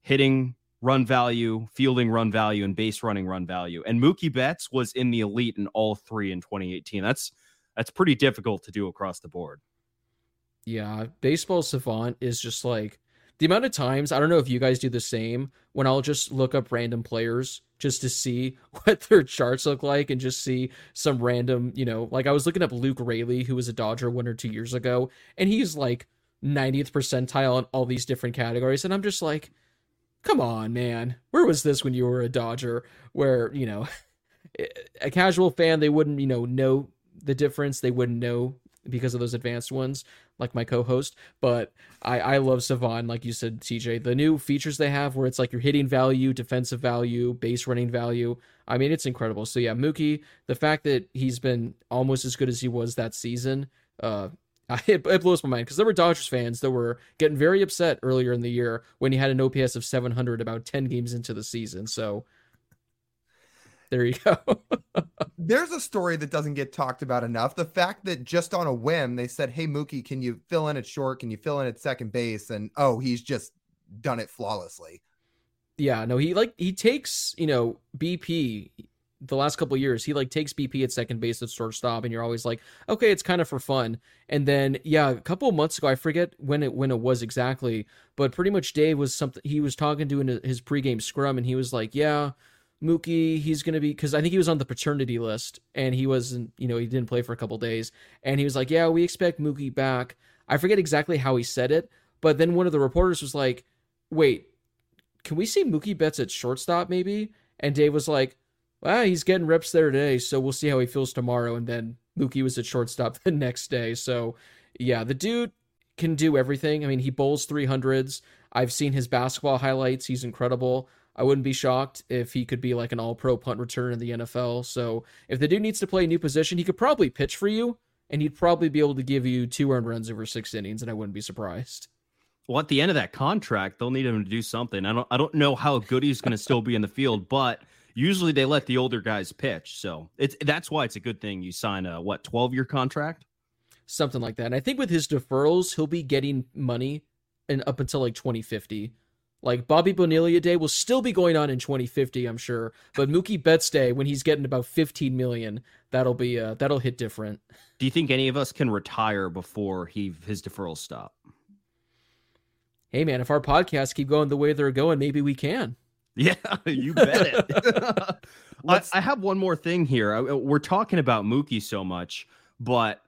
B: hitting run value, fielding run value, and base running run value. And Mookie Betts was in the elite in all three in 2018. That's that's pretty difficult to do across the board.
E: Yeah, baseball savant is just like the amount of times I don't know if you guys do the same when I'll just look up random players just to see *laughs* what their charts look like and just see some random, you know, like I was looking up Luke Raley, who was a Dodger one or two years ago, and he's like 90th percentile in all these different categories, and I'm just like, come on, man, where was this when you were a Dodger? Where you know, *laughs* a casual fan they wouldn't, you know, know the difference, they wouldn't know because of those advanced ones like my co-host but i i love savant like you said tj the new features they have where it's like your hitting value defensive value base running value. I mean it's incredible. So yeah mookie the fact that he's been almost as good as he was that season uh *laughs* it, it blows my mind because there were Dodgers fans that were getting very upset earlier in the year when he had an OPS of 700 about 10 games into the season. So there you go. *laughs*
C: There's a story that doesn't get talked about enough. The fact that just on a whim they said, "Hey Mookie, can you fill in at short? Can you fill in at second base?" And oh, he's just done it flawlessly.
E: Yeah, no, he like he takes, you know, BP the last couple of years, he like takes BP at second base at shortstop, and you're always like, okay, it's kind of for fun. And then yeah, a couple of months ago, I forget when it when it was exactly, but pretty much Dave was something he was talking to in his pregame scrum, and he was like, yeah, Mookie, he's gonna be because I think he was on the paternity list, and he wasn't, you know, he didn't play for a couple days, and he was like, yeah, we expect Mookie back. I forget exactly how he said it, but then one of the reporters was like, wait can we see Mookie Betts at shortstop maybe? And Dave was like, well, he's getting reps there today, so we'll see how he feels tomorrow. And then Mookie was at shortstop *laughs* the next day. So yeah, the dude can do everything. I mean, he bowls 300s. I've seen his basketball highlights. He's incredible. I wouldn't be shocked if he could be like an all pro punt return in the NFL. So if the dude needs to play a new position, he could probably pitch for you and he'd probably be able to give you two earned runs over six innings, and I wouldn't be surprised.
B: Well, at the end of that contract, they'll need him to do something. I don't I don't know how good he's going to still be in the field, but usually they let the older guys pitch. So it's that's why it's a good thing you sign a what 12-year contract.
E: something like that. And I think with his deferrals, he'll be getting money and up until like 2050. Like Bobby Bonilla Day will still be going on in 2050, I'm sure. But Mookie Betts Day, when he's getting about 15 million, that'll be uh, that'll hit different.
B: Do you think any of us can retire before he his deferrals stop?
E: Hey man, if our podcasts keep going the way they're going, maybe we can. *laughs*
B: Yeah, you bet it. *laughs* I, I, have one more thing here. We're talking about Mookie so much, but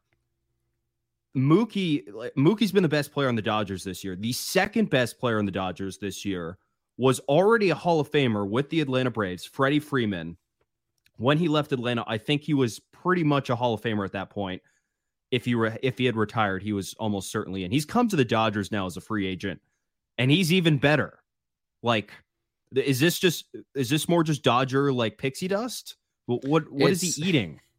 B: Mookie Mookie's been the best player on the Dodgers this year. The second best player on the Dodgers this year was already a Hall of Famer with the Atlanta Braves, Freddie Freeman. When he left Atlanta, I think he was pretty much a Hall of Famer at that point. If he were if he had retired, he was almost certainly in. He's come to the Dodgers now as a free agent, and he's even better. Like, is this just is this more just Dodger like pixie dust? What what, what is he eating? *laughs*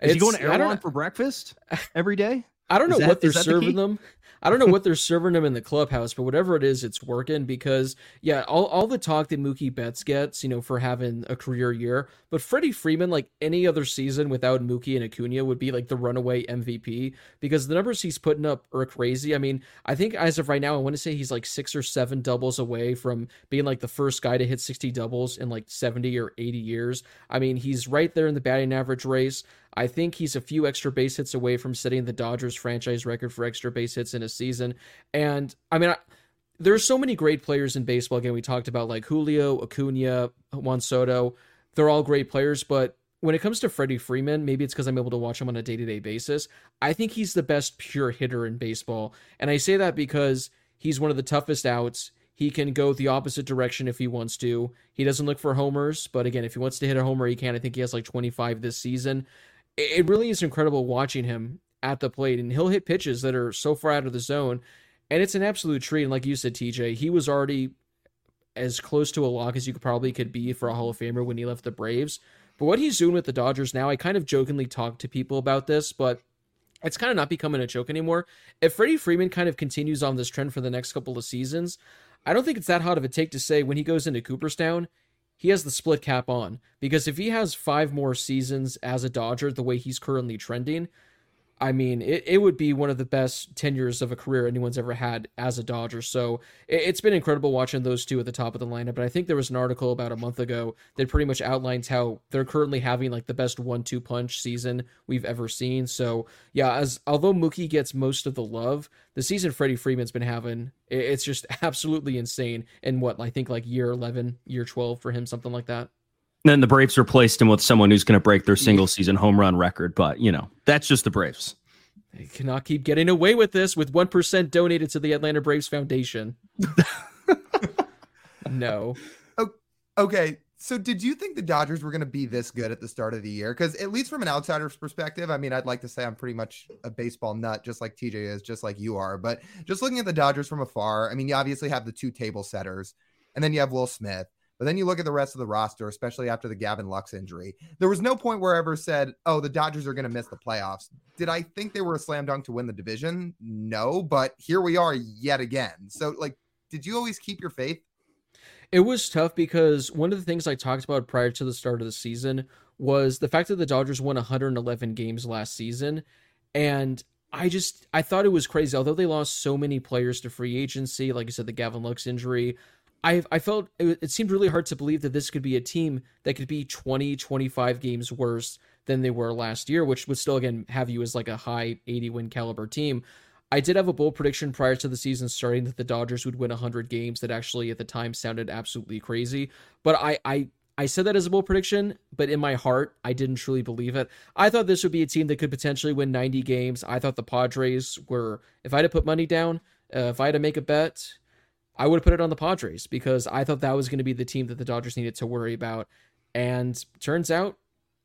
B: Is he going to Erewhon for breakfast *laughs* every day?
E: I don't know that, what they're serving the them. I don't know what they're serving them in the clubhouse, but whatever it is, it's working because yeah, all, all the talk that Mookie Betts gets, you know, for having a career year, but Freddie Freeman, like any other season without Mookie and Acuna, would be like the runaway MVP because the numbers he's putting up are crazy. I mean, I think as of right now, I want to say he's like six or seven doubles away from being like the first guy to hit 60 doubles in like 70 or 80 years. I mean, he's right there in the batting average race. I think he's a few extra base hits away from setting the Dodgers franchise record for extra base hits in a season. And I mean, I, there's so many great players in baseball. Again, we talked about like Julio, Acuna, Juan Soto. They're all great players, but when it comes to Freddie Freeman, maybe it's because I'm able to watch him on a day to day basis. I think he's the best pure hitter in baseball. And I say that because he's one of the toughest outs. He can go the opposite direction if he wants to. He doesn't look for homers, but again, if he wants to hit a homer, he can. I think he has like 25 this season it really is incredible watching him at the plate, and he'll hit pitches that are so far out of the zone, and it's an absolute treat. And like you said, TJ, he was already as close to a lock as you could probably could be for a Hall of Famer when he left the Braves. But what he's doing with the Dodgers now, I kind of jokingly talk to people about this, but it's kind of not becoming a joke anymore. If Freddie Freeman kind of continues on this trend for the next couple of seasons, I don't think it's that hot of a take to say when he goes into Cooperstown, he has the split cap on. Because if he has five more seasons as a Dodger the way he's currently trending, I mean, it, it would be one of the best tenures of a career anyone's ever had as a Dodger. So it, has been incredible watching those two at the top of the lineup. But I think there was an article about a month ago that pretty much outlines how they're currently having like the best one-two punch season we've ever seen. So yeah, as although Mookie gets most of the love, the season Freddie Freeman's been having, it, it's just *laughs* absolutely insane. And what I think like year eleven, year twelve for him, something like that.
B: Then the Braves replaced him with someone who's going to break their single season home run record. But, you know, that's just the Braves.
E: They cannot keep getting away with this with 1% donated to the Atlanta Braves Foundation. *laughs* no.
C: Okay. So, did you think the Dodgers were going to be this good at the start of the year? Because, at least from an outsider's perspective, I mean, I'd like to say I'm pretty much a baseball nut, just like TJ is, just like you are. But just looking at the Dodgers from afar, I mean, you obviously have the two table setters, and then you have Will Smith. But then you look at the rest of the roster, especially after the Gavin Lux injury. There was no point where I ever said, "Oh, the Dodgers are going to miss the playoffs." Did I think they were a slam dunk to win the division? No, but here we are yet again. So, like, did you always keep your faith?
E: It was tough because one of the things I talked about prior to the start of the season was the fact that the Dodgers won 111 games last season, and I just I thought it was crazy. Although they lost so many players to free agency, like I said, the Gavin Lux injury, I I felt it, it, seemed really hard to believe that this could be a team that could be 20 25 games worse than they were last year which would still again have you as like a high 80 win caliber team. I did have a bold prediction prior to the season starting that the Dodgers would win 100 games that actually at the time sounded absolutely crazy, but I I I said that as a bold prediction, but in my heart, I didn't truly believe it. I thought this would be a team that could potentially win 90 games. I thought the Padres were, if I had to put money down, uh, if I had to make a bet, I would have put it on the Padres because I thought that was going to be the team that the Dodgers needed to worry about. And turns out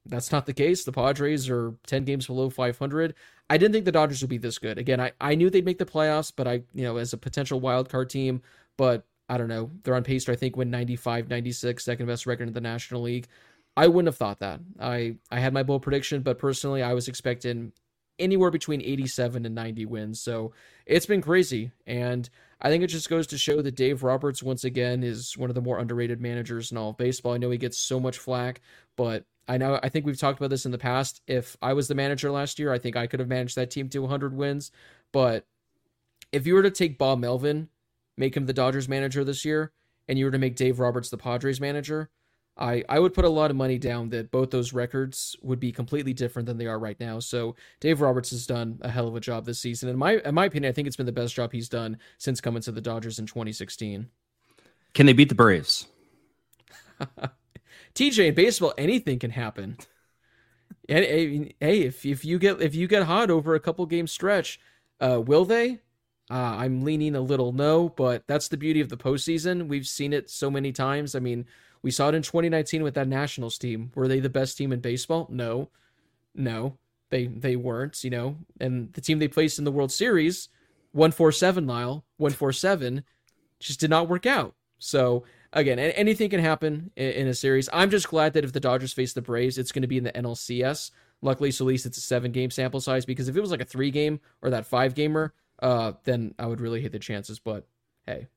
E: that's not the case. The Padres are 10 games below 500. I didn't think the Dodgers would be this good. Again, I, I knew they'd make the playoffs, but I, you know, as a potential wild card team, but I don't know. They're on pace to, I think, win 95, 96, second best record in the National League. I wouldn't have thought that. I, I had my bold prediction, but personally, I was expecting anywhere between 87 and 90 wins. So it's been crazy. And I think it just goes to show that Dave Roberts, once again, is one of the more underrated managers in all of baseball. I know he gets so much flack, but I know I think we've talked about this in the past. If I was the manager last year, I think I could have managed that team to 100 wins. But if you were to take Bob Melvin make him the Dodgers manager this year, and you were to make Dave Roberts the Padres manager, I I would put a lot of money down that both those records would be completely different than they are right now. So Dave Roberts has done a hell of a job this season. In my in my opinion, I think it's been the best job he's done since coming to the Dodgers in 2016.
B: Can they beat the Braves? *laughs*
E: TJ in baseball, anything can happen. hey, if if you get if you get hot over a couple game stretch, uh, will they? Uh, I'm leaning a little no, but that's the beauty of the postseason. We've seen it so many times. I mean, we saw it in 2019 with that Nationals team. Were they the best team in baseball? No, no, they they weren't. You know, and the team they placed in the World Series, one four seven Lyle, one four seven, just did not work out. So again, anything can happen in a series. I'm just glad that if the Dodgers face the Braves, it's going to be in the NLCS. Luckily, so at least it's a seven game sample size because if it was like a three game or that five gamer, uh, then I would really hate the chances. But hey,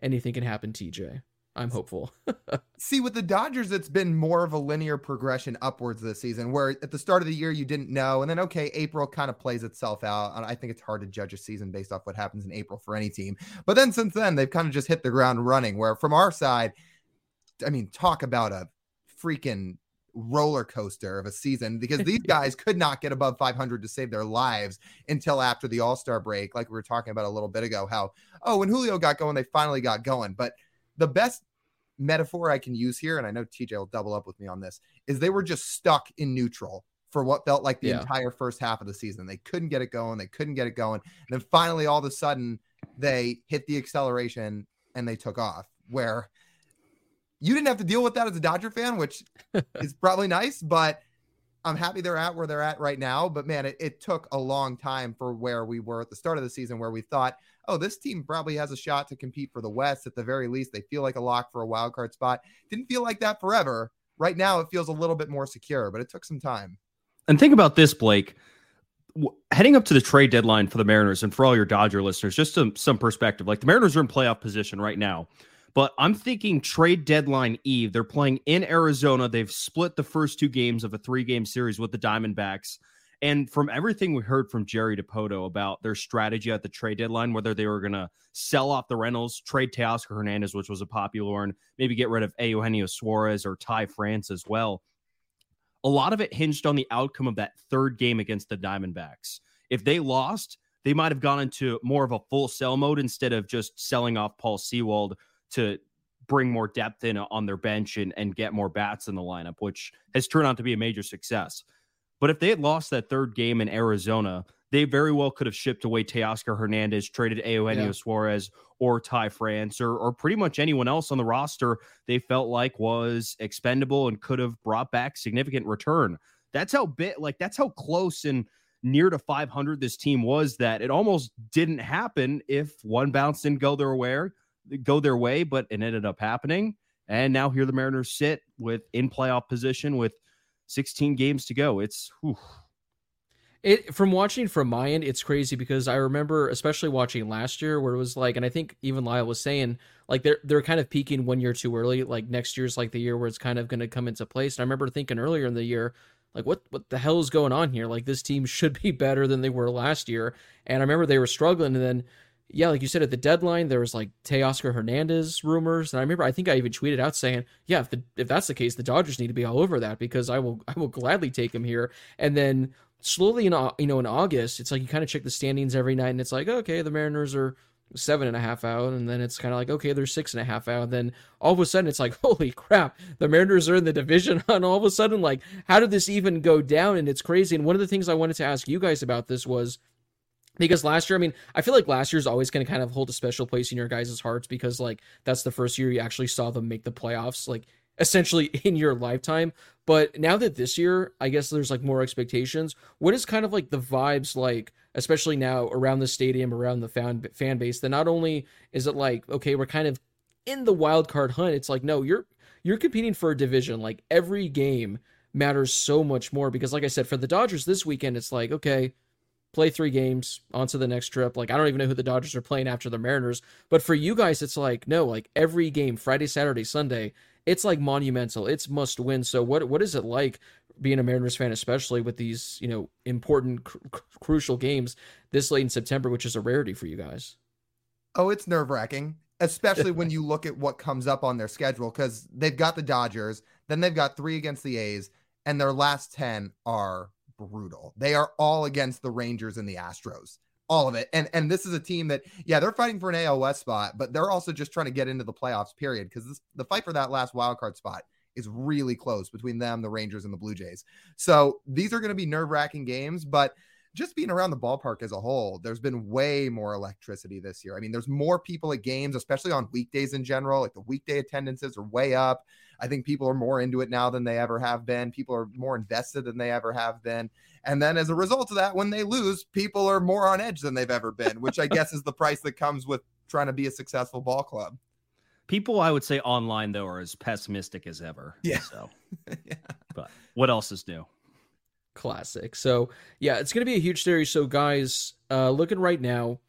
E: anything can happen, TJ. I'm hopeful. *laughs*
C: See, with the Dodgers, it's been more of a linear progression upwards this season, where at the start of the year you didn't know, and then okay, April kind of plays itself out. I think it's hard to judge a season based off what happens in April for any team. But then since then, they've kind of just hit the ground running. Where from our side, I mean, talk about a freaking roller coaster of a season because *laughs* these guys could not get above 500 to save their lives until after the All Star break, like we were talking about a little bit ago. How oh, when Julio got going, they finally got going, but the best metaphor I can use here, and I know TJ will double up with me on this, is they were just stuck in neutral for what felt like the yeah. entire first half of the season. They couldn't get it going. They couldn't get it going. And then finally, all of a sudden, they hit the acceleration and they took off. Where you didn't have to deal with that as a Dodger fan, which *laughs* is probably nice, but I'm happy they're at where they're at right now. But man, it, it took a long time for where we were at the start of the season, where we thought, oh, this team probably has a shot to compete for the West at the very least. They feel like a lock for a wild card spot. Didn't feel like that forever. Right now, it feels a little bit more secure, but it took some time.
B: And think about this, Blake. Heading up to the trade deadline for the Mariners, and for all your Dodger listeners, just some some perspective. Like the Mariners are in playoff position right now, but I'm thinking trade deadline eve. They're playing in Arizona. They've split the first two games of a three game series with the Diamondbacks. And from everything we heard from Jerry Dipoto about their strategy at the trade deadline, whether they were going to sell off the Reynolds, trade Teoscar Hernandez, which was a popular one, maybe get rid of Eugenio Suarez or Ty France as well. A lot of it hinged on the outcome of that third game against the Diamondbacks. If they lost, they might have gone into more of a full sell mode instead of just selling off Paul Sewald to bring more depth in on their bench and, and get more bats in the lineup, which has turned out to be a major success. But if they had lost that third game in Arizona, they very well could have shipped away Teoscar Hernandez, traded Eugenio yeah. Suarez or Ty France or, or pretty much anyone else on the roster they felt like was expendable and could have brought back significant return. That's how bit like that's how close and near to 500 this team was that it almost didn't happen if one bounce didn't go their way, go their way, but it ended up happening. And now here the Mariners sit with in playoff position with 16 games to go. It's whew.
E: it from watching from my end, it's crazy because I remember especially watching last year where it was like, and I think even Lyle was saying like they're they're kind of peaking one year too early. Like next year's like the year where it's kind of going to come into place. And I remember thinking earlier in the year, like what what the hell is going on here? Like this team should be *laughs* better than they were last year. And I remember they were struggling, and then yeah, like you said at the deadline, there was like Teoscar Hernandez rumors, and I remember I think I even tweeted out saying, "Yeah, if the if that's the case, the Dodgers need to be all over that because I will I will gladly take him here." And then slowly in uh, you know in August, it's like you kind of check the standings every night, and it's like okay, the Mariners are seven and a half out, and then it's kind of like okay, they're six and a half out. And then all of a sudden, it's like *laughs* holy crap, the Mariners are in the division, *laughs* and all of a sudden, like how did this even go down? And it's crazy. And one of the things I wanted to ask you guys about this was because last year, I mean, I feel like last year's always going to kind of hold a special place in your guys' hearts because like that's the first year you actually saw them make the playoffs, like essentially *laughs* in your lifetime. But now that this year, I guess there's like more expectations. What is kind of like the vibes like, especially now around the stadium, around the fan fan base? That not only is it like okay, we're kind of in the wild card hunt. It's like no, you're you're competing for a division. Like every game matters so much more because, like I said, for the Dodgers this weekend, it's like okay play three games on to the next trip. Like I don't even know who the Dodgers are playing after the Mariners. But for you guys, it's like no, like every game, Friday, Saturday, Sunday, it's like monumental. It's must win. So what what is it like being a Mariners fan, especially with these you know important cr- crucial games this late in September, which is a rarity for you guys?
C: Oh, it's nerve wracking, especially when *laughs* you look at what comes up on their schedule because they've got the Dodgers, then they've got three against the A's, and their last 10 are brutal. They are all against the Rangers and the Astros. All of it. And and this is a team that, yeah, they're fighting for an AL West spot, but they're also just trying to get into the playoffs, period. Because the fight for that last wild card spot is really close between them, the Rangers, and the Blue Jays. So these are going to be nerve wracking games, but just being around the ballpark as a whole, there's been way more electricity this year. I mean, there's more people at games, especially on weekdays in general. Like the weekday attendances are way up. I think people are more into it now than they ever have been. People are more invested than they ever have been. And then as a result of that, when they lose, people are more on edge than they've ever been, which I guess is the price that comes with trying to be a successful ball club.
B: People, I would say, online though, are as pessimistic as ever.
C: Yeah.
B: So, *laughs* yeah. but what else is new?
E: Classic. So yeah, it's gonna be a huge series. So guys, uh, looking right now,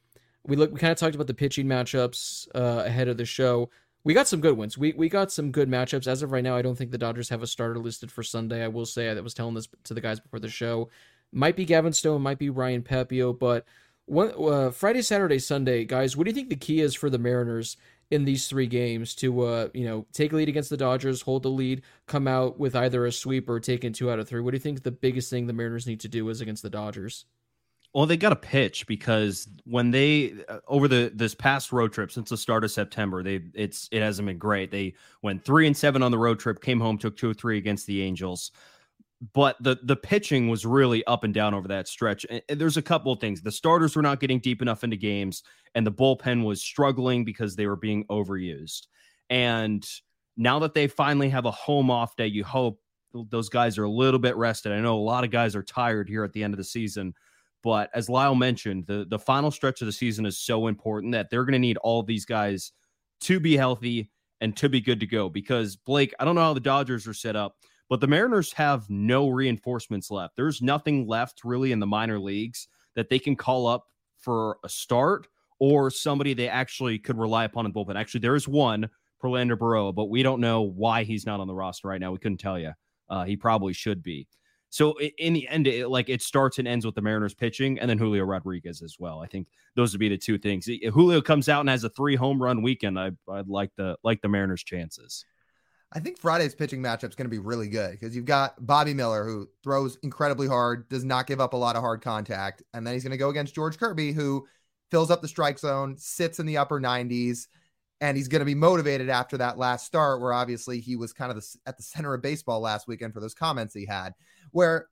E: we look. We kind of talked about the pitching matchups uh, ahead of the show. We got some good ones. We we got some good matchups. As of right now, I don't think the Dodgers have a starter listed for Sunday. I will say I was telling this to the guys before the show. Might be Gavin Stone, might be Ryan Pepiot, but one uh, Friday, Saturday, Sunday, guys. What do you think the key is for the Mariners in these three games to uh, you know take a lead against the Dodgers, hold the lead, come out with either a sweep or taking two out of three. What do you think the biggest thing the Mariners need to do is against the Dodgers?
B: Well, they got to pitch because when they uh, over the this past road trip since the start of September, they it's it hasn't been great. They went three and seven on the road trip, came home, took two or three against the Angels but the the pitching was really up and down over that stretch. And there's a couple of things. The starters were not getting deep enough into games, and the bullpen was struggling because they were being overused. And now that they finally have a home off day, you hope those guys are a little bit rested. I know a lot of guys are tired here at the end of the season, but as Lyle mentioned, the the final stretch of the season is so important that they're going to need all these guys to be healthy and to be good to go. Because Blake, I don't know how the Dodgers are set up but the Mariners have no reinforcements left. There's nothing left really in the minor leagues that they can call up for a start or somebody they actually could rely upon in the bullpen. Actually, there is one, Prelander Berroa, but we don't know why he's not on the roster right now. We couldn't tell you. Uh, he probably should be. So in the end, it, like it starts and ends with the Mariners pitching, and then Julio Rodriguez as well. I think those would be the two things. If Julio comes out and has a three home run weekend, I, I'd like the like the Mariners' chances.
C: I think Friday's pitching matchup is going to be really good because you've got Bobby Miller, who throws incredibly hard, does not give up a lot of hard contact. And then he's going to go against George Kirby, who fills up the strike zone, sits in the upper 90s, and he's going to be motivated after that last start, where obviously he was kind of the, at the center of baseball last weekend for those comments he had. Where,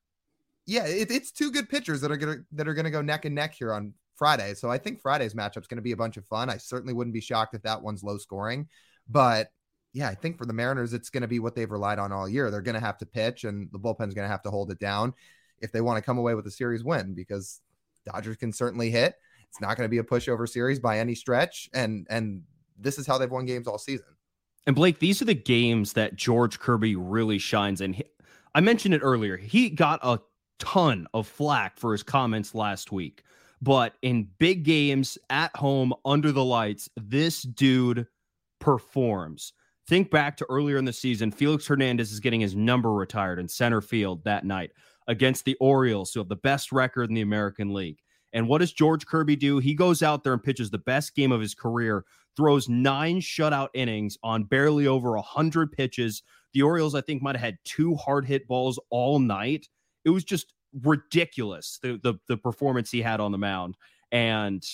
C: yeah, it, it's two good pitchers that are to that are to go neck and neck here on Friday. So I think Friday's matchup is going to be a bunch of fun. I certainly wouldn't be shocked if that one's low scoring, but yeah, I think for the Mariners, it's going to be what they've relied on all year. They're going to have to pitch, and the bullpen's going to have to hold it down if they want to come away with a series win because Dodgers can certainly hit. It's not going to be a pushover series by any stretch, and and this is how they've won games all season.
B: And Blake, these are the games that George Kirby really shines in. I mentioned it earlier. He got a ton of flack for his comments last week, but in big games at home under the lights, this dude performs. Think back to earlier in the season, Felix Hernandez is getting his number retired in center field that night against the Orioles, who have the best record in the American League. And what does George Kirby do? He goes out there and pitches the best game of his career, throws nine shutout innings on barely over 100 pitches. The Orioles, I think, might have had two hard hit balls all night. It was just ridiculous, the, the, the performance he had on the mound. And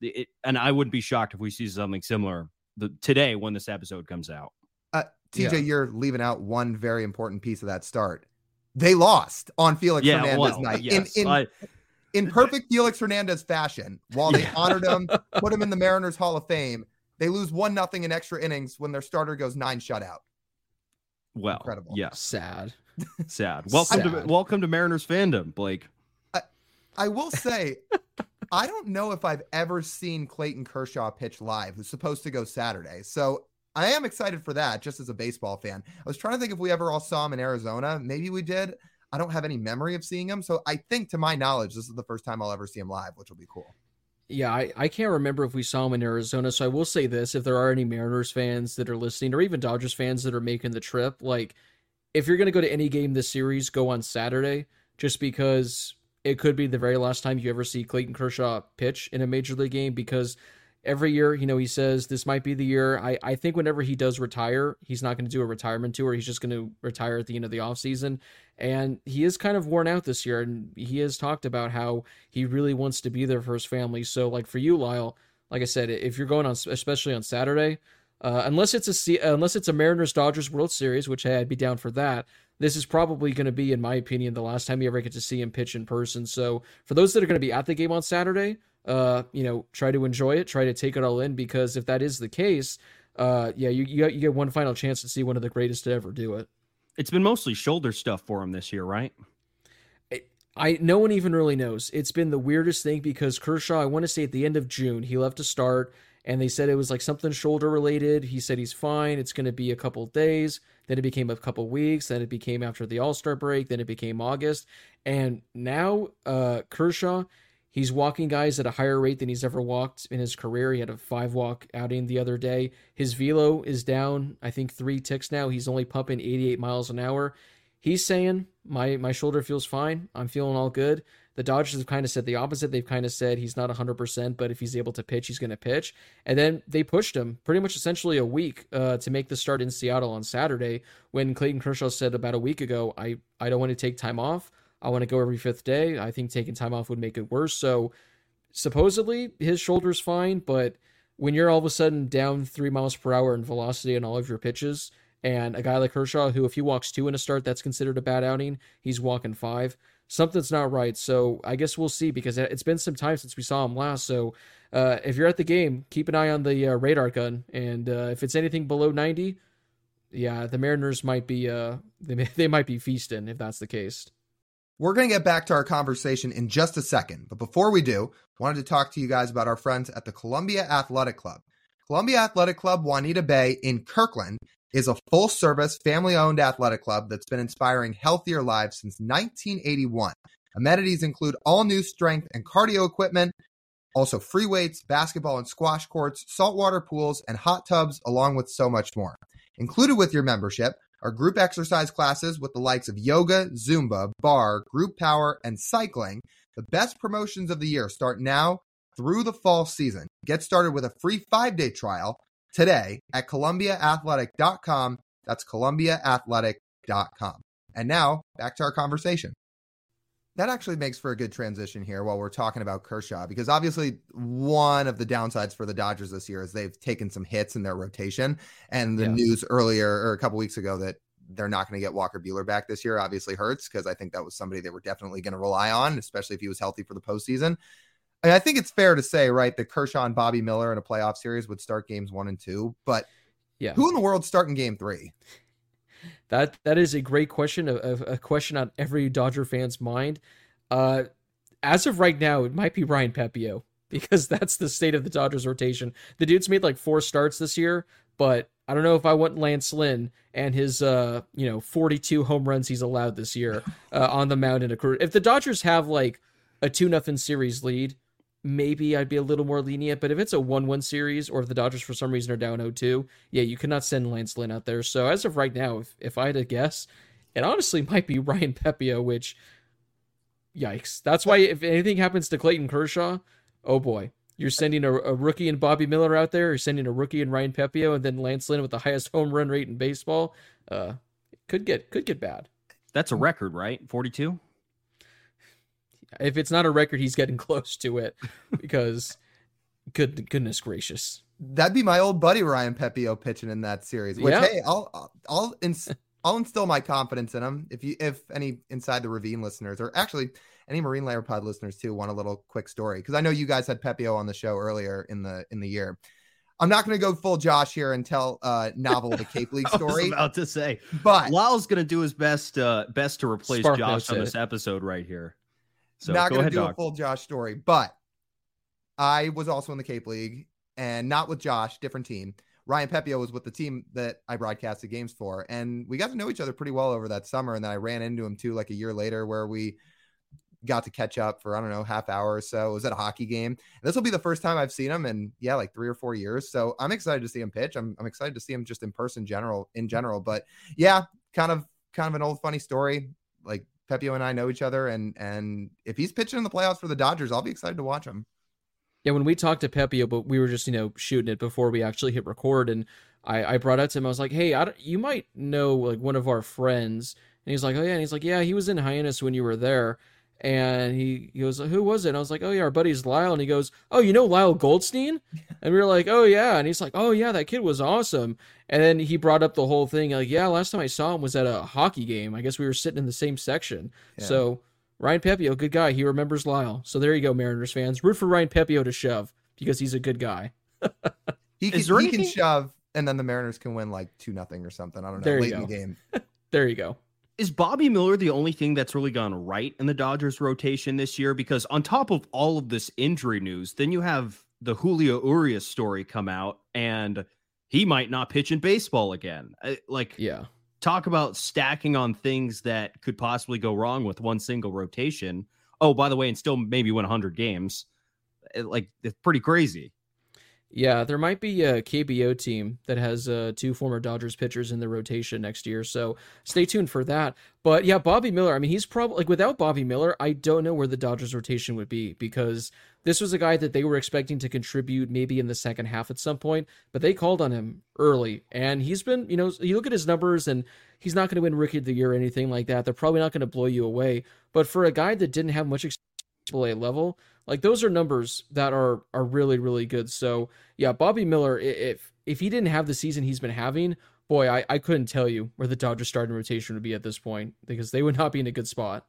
B: it, and I wouldn't be shocked if we see something similar the today when this episode comes out.
C: Uh, TJ, yeah. you're leaving out one very important piece of that start. They lost on Felix yeah, Hernandez well, night yes, in in, I, in perfect Felix Hernandez fashion. While they yeah. *laughs* honored him, put him in the *laughs* Mariners Hall of Fame, they lose one nothing in extra innings when their starter goes nine shutout.
B: Well, incredible. Yeah,
E: sad, *laughs*
B: sad. Welcome sad. to welcome to Mariners fandom, Blake.
C: I, I will say *laughs* I don't know if I've ever seen Clayton Kershaw pitch live, who's supposed to go Saturday. So I am excited for that just as a baseball fan. I was trying to think if we ever all saw him in Arizona. Maybe we did. I don't have any memory of seeing him. So I think, to my knowledge, this is the first time I'll ever see him live, which will be cool.
E: Yeah, I, I can't remember if we saw him in Arizona. So I will say this if there are any Mariners fans that are listening, or even Dodgers fans that are making the trip, like if you're going to go to any game this series, go on Saturday just because it could be the very last time you ever see Clayton Kershaw pitch in a major league game because every year, you know, he says this might be the year. I, I think whenever he does retire, he's not going to do a retirement tour. He's just going to retire at the end of the offseason. And he is kind of worn out this year. And he has talked about how he really wants to be there for his family. So, like for you, Lyle, like I said, if you're going on, especially on Saturday, uh, unless it's a unless it's a Mariners Dodgers World Series, which hey, I'd be down for that. This is probably going to be, in my opinion, the last time you ever get to see him pitch in person. So for those that are going to be at the game on Saturday, uh, you know, try to enjoy it, try to take it all in, because if that is the case, uh, yeah, you you, you get one final chance to see one of the greatest to ever do it.
B: It's been mostly shoulder stuff for him this year, right?
E: I no one even really knows. It's been the weirdest thing because Kershaw, I want to say at the end of June, he left to start and they said it was like something shoulder related. He said he's fine. It's going to be a couple days. Then it became a couple weeks. Then it became after the All Star break. Then it became August. And now uh, Kershaw, He's walking guys at a higher rate than he's ever walked in his career. He had a five walk outing the other day. His velo is down, I think, three ticks now. He's only pumping 88 miles an hour. He's saying, my, my shoulder feels fine. I'm feeling all good. The Dodgers have kind of said the opposite. They've kind of said he's not 100%, but if he's able to pitch, he's going to pitch. And then they pushed him pretty much essentially a week uh, to make the start in Seattle on Saturday when Clayton Kershaw said about a week ago, I, I don't want to take time off. I want to go every fifth day. I think taking time off would make it worse. So supposedly his shoulder's fine, but when you're all of a sudden down three miles per hour in velocity on all of your pitches, and a guy like Kershaw, who if he walks two in a start, that's considered a bad outing, he's walking five. Something's not right. So I guess we'll see because it's been some time since we saw him last. So uh, if you're at the game, keep an eye on the uh, radar gun, and uh, if it's anything below 90, yeah, the Mariners might be uh, they, *laughs* they might be feasting if that's the case.
C: We're going to get back to our conversation in just a second. But before we do, wanted to talk to you guys about our friends at the Columbia Athletic Club. Columbia Athletic Club Juanita Bay in Kirkland is a full service, family owned athletic club that's been inspiring healthier lives since 1981. Amenities include all new strength and cardio equipment, also free weights, basketball and squash courts, saltwater pools, and hot tubs, along with so much more. Included with your membership are group exercise classes with the likes of yoga, Zumba, bar, group power, and cycling. The best promotions of the year start now through the fall season. Get started with a free five day trial today at ColumbiaAthletic.com. That's ColumbiaAthletic.com. And now back to our conversation that actually makes for a good transition here while we're talking about Kershaw, because obviously one of the downsides for the Dodgers this year is they've taken some hits in their rotation. And the yeah. news earlier or a couple weeks ago that they're not going to get Walker Buehler back this year obviously hurts because I think that was somebody they were definitely going to rely on, especially if he was healthy for the postseason. And I think it's fair to say, right, that Kershaw and Bobby Miller in a playoff series would start games one and two, but yeah, who in the world starting game three?
E: That that is a great question, a, a question on every Dodger fan's mind. Uh, as of right now, it might be Ryan Pepiot *laughs* because that's the state of the Dodgers rotation. The dude's made like four starts this year, but I don't know if I want Lance Lynn and his uh, you know, 42 home runs he's allowed this year uh, on the mound in a career. If the Dodgers have like a 2 nothing series lead, maybe I'd be a little more lenient. But if it's a 1 1 series or if the Dodgers for some reason are down 0 2, yeah, you cannot send Lance Lynn out there. So as of right now, if, if I had to guess, it honestly *laughs* might be Ryan Pepiot, which, yikes. That's why if anything happens to Clayton Kershaw, oh boy. You're sending a, a rookie and Bobby Miller out there. You're sending a rookie and Ryan Pepiot, and then Lance Lynn with the highest home run rate in baseball. Uh, could get could get bad.
B: That's a record, right? Forty two.
E: If it's not a record, he's getting *laughs* close to it because good goodness gracious.
C: That'd be my old buddy Ryan Pepiot pitching in that series. Which yeah. hey, I'll I'll ins- I'll instill my confidence in him. If you if any inside the ravine listeners or actually any Marine Layer Pod listeners too want a little quick story because I know you guys had Pepiot on the show earlier in the in the year. I'm not going to go full Josh here and tell uh novel of the Cape *laughs* League story.
B: I was about to say, but Lyle's going to do his best uh best to replace Spark Josh on this episode right here.
C: So not going to do a full Josh story, but I was also in the Cape League and not with Josh, different team. Ryan Pepiot was with the team that I broadcasted games for, and we got to know each other pretty well over that summer. And then I ran into him too, like a year later, where we got to catch up for I don't know half hour or so. It was at a hockey game. And this will be the first time I've seen him in yeah like three or four years. So I'm excited to see him pitch. I'm I'm excited to see him just in person general in general. But yeah, kind of kind of an old funny story. Like Pepiot and I know each other, and and if he's pitching in the playoffs for the Dodgers, I'll be excited to watch him.
E: Yeah, when we talked to Pepiot, but we were just you know shooting it before we actually hit record, and I I brought out to him. I was like, hey, you might know like one of our friends, and he's like, oh yeah, and he's like, yeah, he was in Hyannis when you were there. And he, he goes, Who was it? And I was like, Oh, yeah, our buddy's Lyle. And he goes, Oh, you know Lyle Goldstein? *laughs* And we were like, Oh, yeah. And he's like, Oh, yeah, that kid was awesome. And then he brought up the whole thing like, Yeah, last time I saw him was at a hockey game. I guess we were sitting in the same section. Yeah. So Ryan Pepiot, good guy. He remembers Lyle. So there you go, Mariners fans. Root for Ryan Pepiot to shove because he's a good guy. *laughs*
C: he can, he can shove, and then the Mariners can win like 2 nothing or something. I don't know.
E: There
C: late
E: you go.
C: in the game. *laughs*
E: there you go
B: is Bobby Miller the only thing that's really gone right in the Dodgers rotation this year? Because on top of all of this injury news, then you have the Julio Urias story come out, and he might not pitch in baseball again. Uh, like,
E: yeah,
B: talk about stacking on things that could possibly go wrong with one single rotation. Oh, by the way, and still maybe win 100 games. Uh, like, it's pretty crazy.
E: Yeah, there might be a KBO team that has uh, two former Dodgers pitchers in the rotation next year, so stay tuned for that. But yeah, Bobby Miller. I mean, he's probably like without Bobby Miller, I don't know where the Dodgers rotation would be because this was a guy that they were expecting to contribute maybe in the second half at some point, but they called on him early, and he's been, you know, you look at his numbers, and he's not going to win Rookie of the Year or anything like that. They're probably not going to blow you away, but for a guy that didn't have much experience at level like those are numbers that are are really really good. So yeah, Bobby Miller, if if he didn't have the season he's been having, boy, I, I couldn't tell you where the Dodgers starting rotation would be at this point because they would not be in a good spot.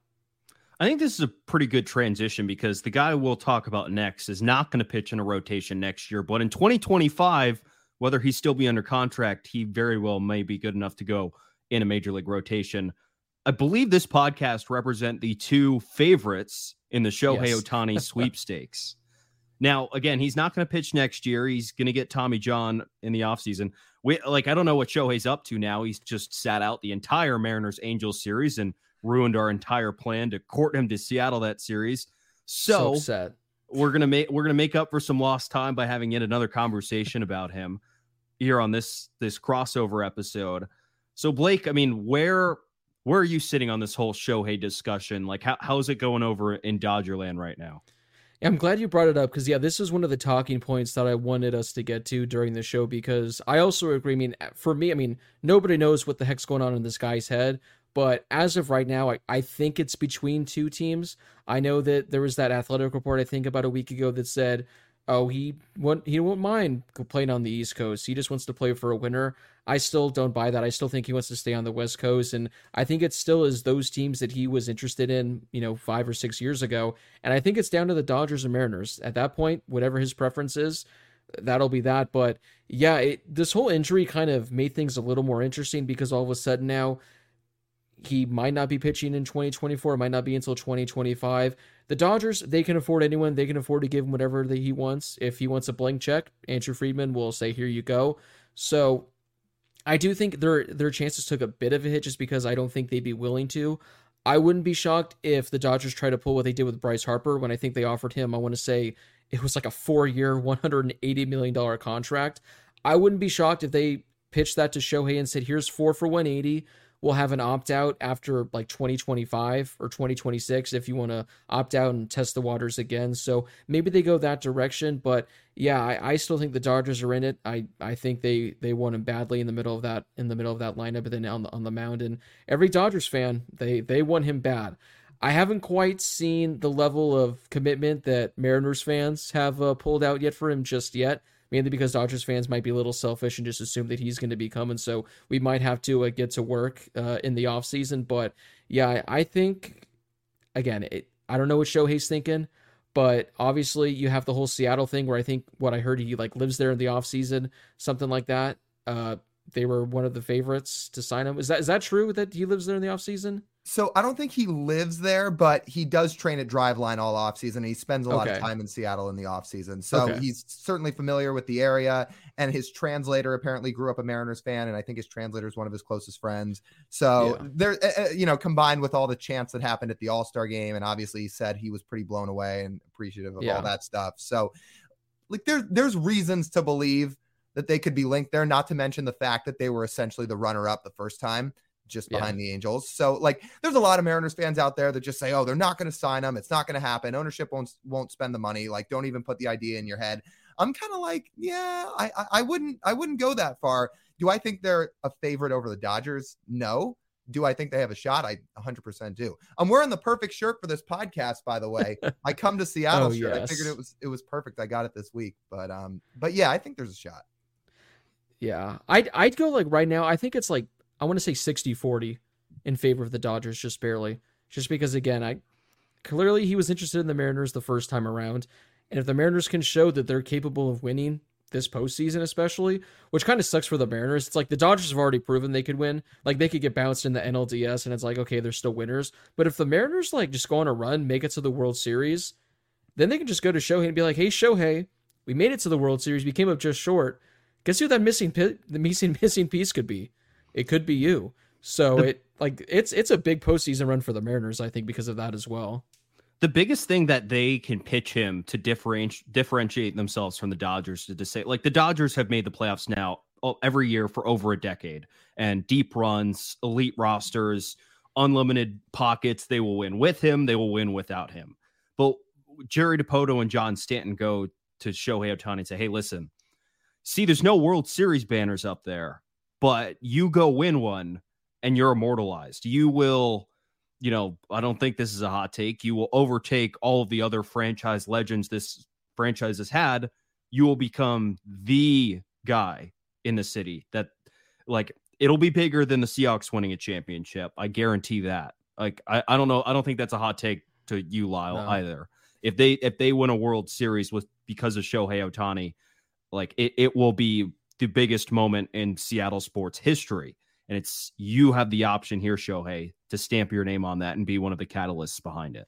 B: I think this is a pretty good transition because the guy we'll talk about next is not going to pitch in a rotation next year, but in 2025, whether he still be under contract, he very well may be good enough to go in a major league rotation. I believe this podcast represent the two favorites in the Shohei yes. Ohtani *laughs* sweepstakes. Now, again, he's not going to pitch next year. He's going to get Tommy John in the offseason. We like I don't know what Shohei's up to now. He's just sat out the entire Mariners Angels series and ruined our entire plan to court him to Seattle that series. So,
E: so
B: we're gonna make we're gonna make up for some lost time by having yet another conversation about him here on this this crossover episode. So Blake, I mean, where where are you sitting on this whole Shohei discussion? Like, how, how's it going over in Dodgerland right now?
E: I'm glad you brought it up because, yeah, this is one of the talking points that I wanted us to get to during the show because I also agree. I mean, eh, for me, I mean, nobody knows what the heck's going on in this guy's head. But as of right now, I, I think it's between two teams. I know that there was that athletic report, I think, about a week ago that said oh he won't he won't mind playing on the east coast he just wants to play for a winner i still don't buy that i still think he wants to stay on the west coast and i think it still is those teams that he was interested in you know five or six years ago and i think it's down to the dodgers and mariners at that point whatever his preference is that'll be that but yeah it, this whole injury kind of made things a little more interesting because all of a sudden now he might not be pitching in 2024. It might not be until 2025. The Dodgers, they can afford anyone. They can afford to give him whatever that he wants. If he wants a blank check, Andrew Friedman will say, "Here you go." So, I do think their their chances took a bit of a hit just because I don't think they'd be willing to. I wouldn't be shocked if the Dodgers try to pull what they did with Bryce Harper when I think they offered him. I want to say it was like a four year, $180 million contract. I wouldn't be shocked if they pitched that to Shohei and said, here's four for 180 we'll have an opt out after like 2025 or 2026 if you want to opt out and test the waters again. So maybe they go that direction. But yeah, I, I still think the Dodgers are in it. I, I think they they won him badly in the middle of that in the middle of that lineup, but then on the on the mound. And every Dodgers fan they they won him bad. I haven't quite seen the level of commitment that Mariners fans have uh, pulled out yet for him just yet mainly because Dodgers fans might be a little selfish and just assume that he's going to be coming. So we might have to uh, get to work uh, in the offseason. But yeah, I think, again, it, I don't know what Shohei's thinking. But obviously, you have the whole Seattle thing where I think what I heard he like lives there in the offseason, something like that. Uh, they were one of the favorites to sign him. Is that is that true that he lives there in the offseason?
C: So I don't think he lives there, but he does train at Driveline all offseason. He spends a lot okay. of time in Seattle in the offseason. So okay. he's certainly familiar with the area. And his translator apparently grew up a Mariners fan. And I think his translator is one of his closest friends. So yeah. there, uh, you know, combined with all the chants that happened at the All Star game. And obviously he said he was pretty blown away and appreciative of yeah. all that stuff. So like there's there's reasons to believe that they could be linked there, not to mention the fact that they were essentially the runner up the first time just behind yeah. the Angels. So like there's a lot of Mariners fans out there that just say, "Oh, they're not going to sign him. It's not going to happen. Ownership won't won't spend the money. Like don't even put the idea in your head." I'm kind of like, "Yeah, I, I I wouldn't I wouldn't go that far." Do I think they're a favorite over the Dodgers? No. Do I think they have a shot? I 100% do. I'm wearing the perfect shirt for this podcast, by the way. *laughs* I come to Seattle
E: oh,
C: shirt.
E: Yes.
C: I figured it was it was perfect. I got it this week, but um, but yeah, I think there's a shot.
E: Yeah, I'd I'd go like right now. I think it's like I want to say 60-40 in favor of the Dodgers, just barely. Just because again, I clearly he was interested in the Mariners the first time around, and if the Mariners can show that they're capable of winning this postseason, especially, which kind of sucks for the Mariners. It's like the Dodgers have already proven they could win. Like they could get bounced in the NLDS, and it's like okay, they're still winners. But if the Mariners like just go on a run, make it to the World Series, then they can just go to Shohei and be like, hey Shohei, we made it to the World Series, we came up just short guess who that missing the missing *laughs* missing piece could be? It could be you. So the, it like it's it's a big postseason run for the Mariners, I think, because of that as well.
B: The biggest thing that they can pitch him to differentiate differentiate themselves from the Dodgers is to say like the Dodgers have made the playoffs now oh, every year for over a decade and deep runs, elite rosters, unlimited pockets. They will win with him. They will win without him. But Jerry Dipoto and John Stanton go to Shohei Ohtani and say, "Hey, listen, see, there's no World Series banners up there, but you go win one and you're immortalized. You will, you know, I don't think this is a hot take. You will overtake all of the other franchise legends this franchise has had. You will become the guy in the city that, like, it'll be bigger than the Seahawks winning a championship. I guarantee that. Like, I, I don't know. I don't think that's a hot take to you, Lyle, no. either. If they if they win a World Series with because of Shohei Ohtani, like it, it will be the biggest moment in Seattle sports history. And it's you have the option here, Shohei, to stamp your name on that and be one of the catalysts behind it.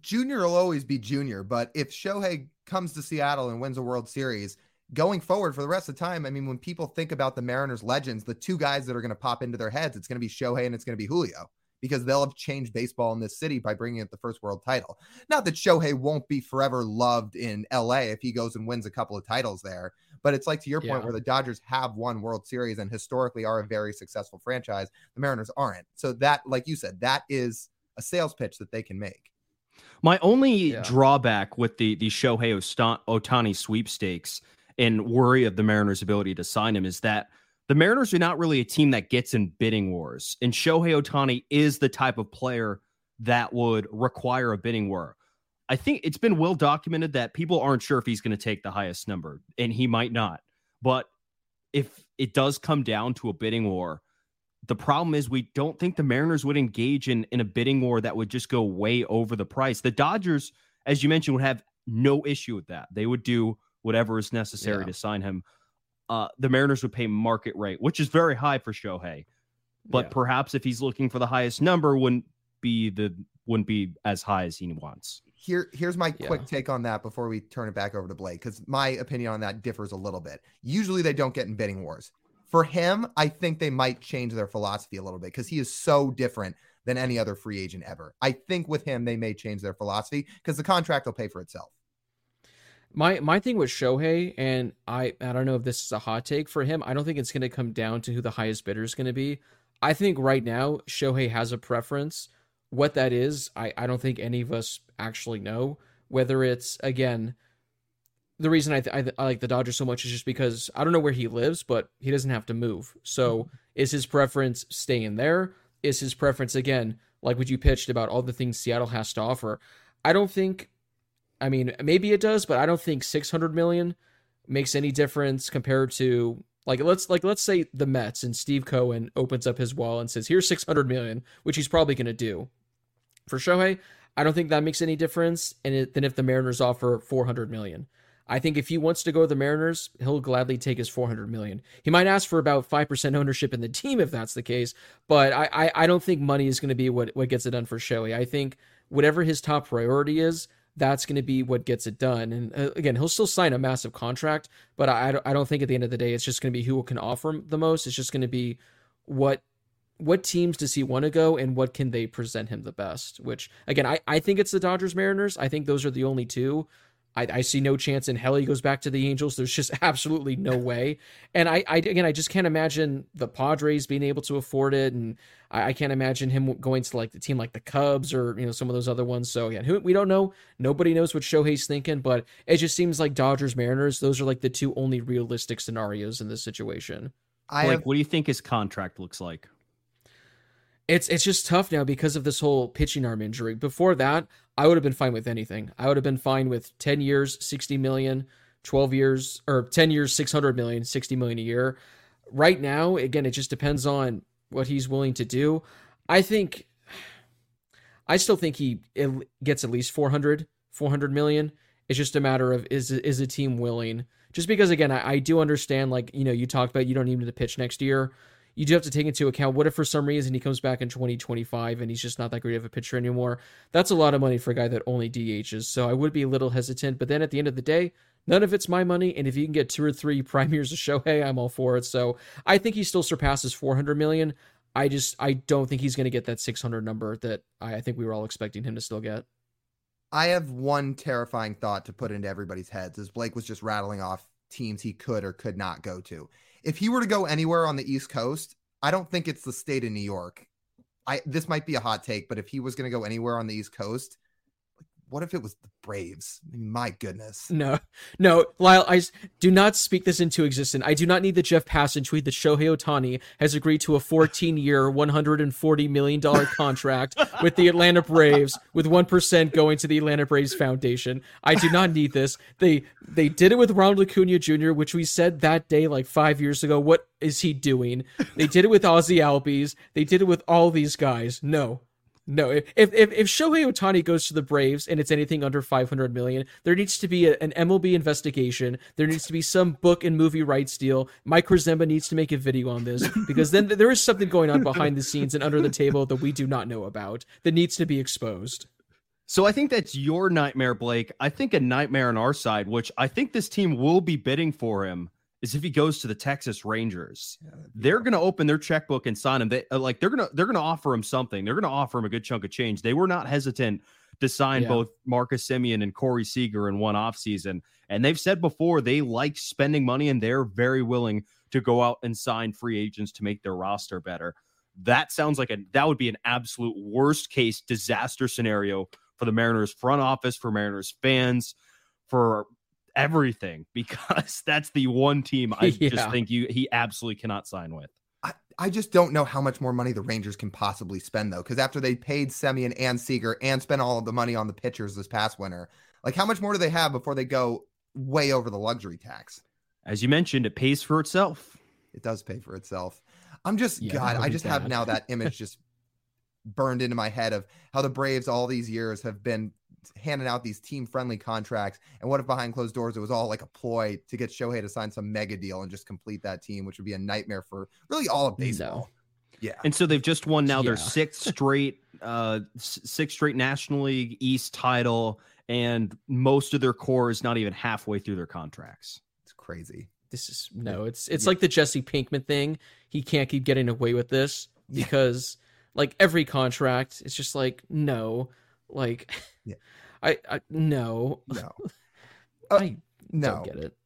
C: Junior will always be junior, but if Shohei comes to Seattle and wins a World Series, going forward for the rest of the time, I mean, when people think about the Mariners legends, the two guys that are going to pop into their heads, it's going to be Shohei and it's going to be Julio because they'll have changed baseball in this city by bringing it the first world title. Not that Shohei won't be forever loved in LA if he goes and wins a couple of titles there, but it's like to your point where the Dodgers have won World Series and historically are a very successful franchise. The Mariners aren't. So that, like you said, that is a sales pitch that they can make.
B: My only yeah. drawback with the the Shohei Ohtani sweepstakes and worry of the Mariners' ability to sign him is that the Mariners are not really a team that gets in bidding wars. And Shohei Ohtani is the type of player that would require a bidding war. I think it's been well documented that people aren't sure if he's going to take the highest number, and he might not. But if it does come down to a bidding war, the problem is we don't think the Mariners would engage in, in a bidding war that would just go way over the price. The Dodgers, as you mentioned, would have no issue with that. They would do whatever is necessary yeah. to sign him uh, the Mariners would pay market rate, which is very high for Shohei. But yeah. perhaps if he's looking for the highest number, wouldn't be the wouldn't be as high as he wants.
C: Here, here's my yeah. quick take on that before we turn it back over to Blake, because my opinion on that differs a little bit. Usually, they don't get in bidding wars. For him, I think they might change their philosophy a little bit because he is so different than any other free agent ever. I think with him, they may change their philosophy because the contract will pay for itself.
E: My my thing with Shohei, and I I don't know if this is a hot take for him. I don't think it's going to come down to who the highest bidder is going to be. I think right now Shohei has a preference. What that is, I I don't think any of us actually know. Whether it's again, the reason I, th- I, th- I like the Dodgers so much is just because I don't know where he lives, but he doesn't have to move. So is his preference staying there? Is his preference again like what you pitched about all the things Seattle has to offer? I don't think I mean, maybe it does, but I don't think 600 million makes any difference compared to like let's like let's say the Mets and Steve Cohen opens up his wall and says, "Here's 600 million," which he's probably going to do. For Shohei, I don't think that makes any difference. And it, then if the Mariners offer 400 million, I think if he wants to go to the Mariners, he'll gladly take his 400 million. He might ask for about 5% ownership in the team if that's the case, but I I, I don't think money is going to be what what gets it done for Shohei. I think whatever his top priority is, that's going to be what gets it done. And uh, again, he'll still sign a massive contract, but I, I don't think at the end of the day, it's just going to be who can offer him the most. It's just going to be what what teams does he want to go and what can they present him the best which again i, I think it's the dodgers mariners i think those are the only two I, I see no chance in hell he goes back to the Angels. There's just *laughs* absolutely no way. And I, I again, I just can't imagine the Padres being able to afford it, and I, I, can't imagine him going to like the team like the Cubs or you know some of those other ones. So again, who we don't know. Nobody knows what Shohei's thinking, but it just seems like Dodgers Mariners. Those are like the two only realistic scenarios in this situation.
B: I like, have... what do you think his contract looks like?
E: It's it's just tough now because of this whole pitching arm injury. Before that, I would have been fine with anything. I would have been fine with 10 years, 60 million, 12 years or 10 years, 600 million, 60 million a year. Right now, again, it just depends on what he's willing to do. I think I still think he gets at least 400, 400 million. It's just a matter of is is a team willing? Just because again, I, I do understand like, you know, you talked about you don't need him to pitch next year you do have to take into account what if for some reason he comes back in 2025 and he's just not that great of a pitcher anymore. That's a lot of money for a guy that only DHs. So I would be a little hesitant. But then at the end of the day, none of it's my money. And if you can get two or three *laughs* prime years of Shohei, I'm all for it. So I think he still surpasses 400 million. I just I don't think he's going to get that 600 number that I, I think we were all expecting him to still get.
C: I have one terrifying thought to put into everybody's heads as Blake was just rattling off teams he could or could not go to if he were to go anywhere on the East Coast, I don't think it's the state of New York. I this might be a hot take, but if he was going to go anywhere on the East Coast, what if it was the Braves? My goodness.
E: No, no, Lyle, I do not speak this into existence. I do not need the Jeff Passan tweet that Shohei Ohtani has agreed to a 14 year, $140 million contract with the Atlanta Braves, with 1% going to the Atlanta Braves Foundation. I do not need this. They they did it with Ronald Acuna Jr., which we said that day, like five years ago. What is he doing? They did it with Ozzie Albies. They did it with all these guys. No, no, if if if Shohei Ohtani goes to the Braves and it's anything under 500 million, there needs to be a, an MLB investigation. There needs to be some book and movie rights deal. Mike Rozema needs to make a video on this *laughs* because then there is something going on behind the scenes and under the table that we do not know about that needs to be exposed.
B: So I think that's your nightmare, Blake. I think a nightmare on our side, which I think this team will be bidding for him, is if he goes to the Texas Rangers. Yeah, they're going to open their checkbook and sign him. They uh, like they're going to they're going to offer him something. They're going to offer him a good chunk of change. They were not hesitant to sign yeah. both Marcus Semien and Corey Seager in one offseason. And they've said before they like spending money and they're very willing to go out and sign free agents to make their roster better. That sounds like a that would be an absolute worst case disaster scenario for the Mariners front office, for Mariners fans, for everything *laughs* because that's the one team I *laughs* yeah. just think you he absolutely cannot sign with.
C: I, I just don't know how much more money the Rangers can possibly spend though, because after they paid Semien and Seager and spent all of the money on the pitchers this past winter, like how much more do they have before they go way over the luxury tax?
B: As you mentioned, it pays for itself.
C: It does pay for itself. I'm just yeah, God, I just bad. have now that *laughs* image just burned into my head of how the Braves all these years have been handing out these team friendly contracts. And what if behind closed doors it was all like a ploy to get Shohei to sign some mega deal and just complete that team, which would be a nightmare for really all of baseball. No.
B: Yeah. And so they've just won now yeah. their sixth *laughs* straight uh sixth straight National League East title and most of their core is not even halfway through their contracts.
C: It's crazy.
E: This is no, it's it's yeah. like the Jesse Pinkman thing. He can't keep getting away with this because yeah. like every contract, it's just like no, like yeah. *laughs* I, I no.
C: No. *laughs*
E: Uh, I no. get it.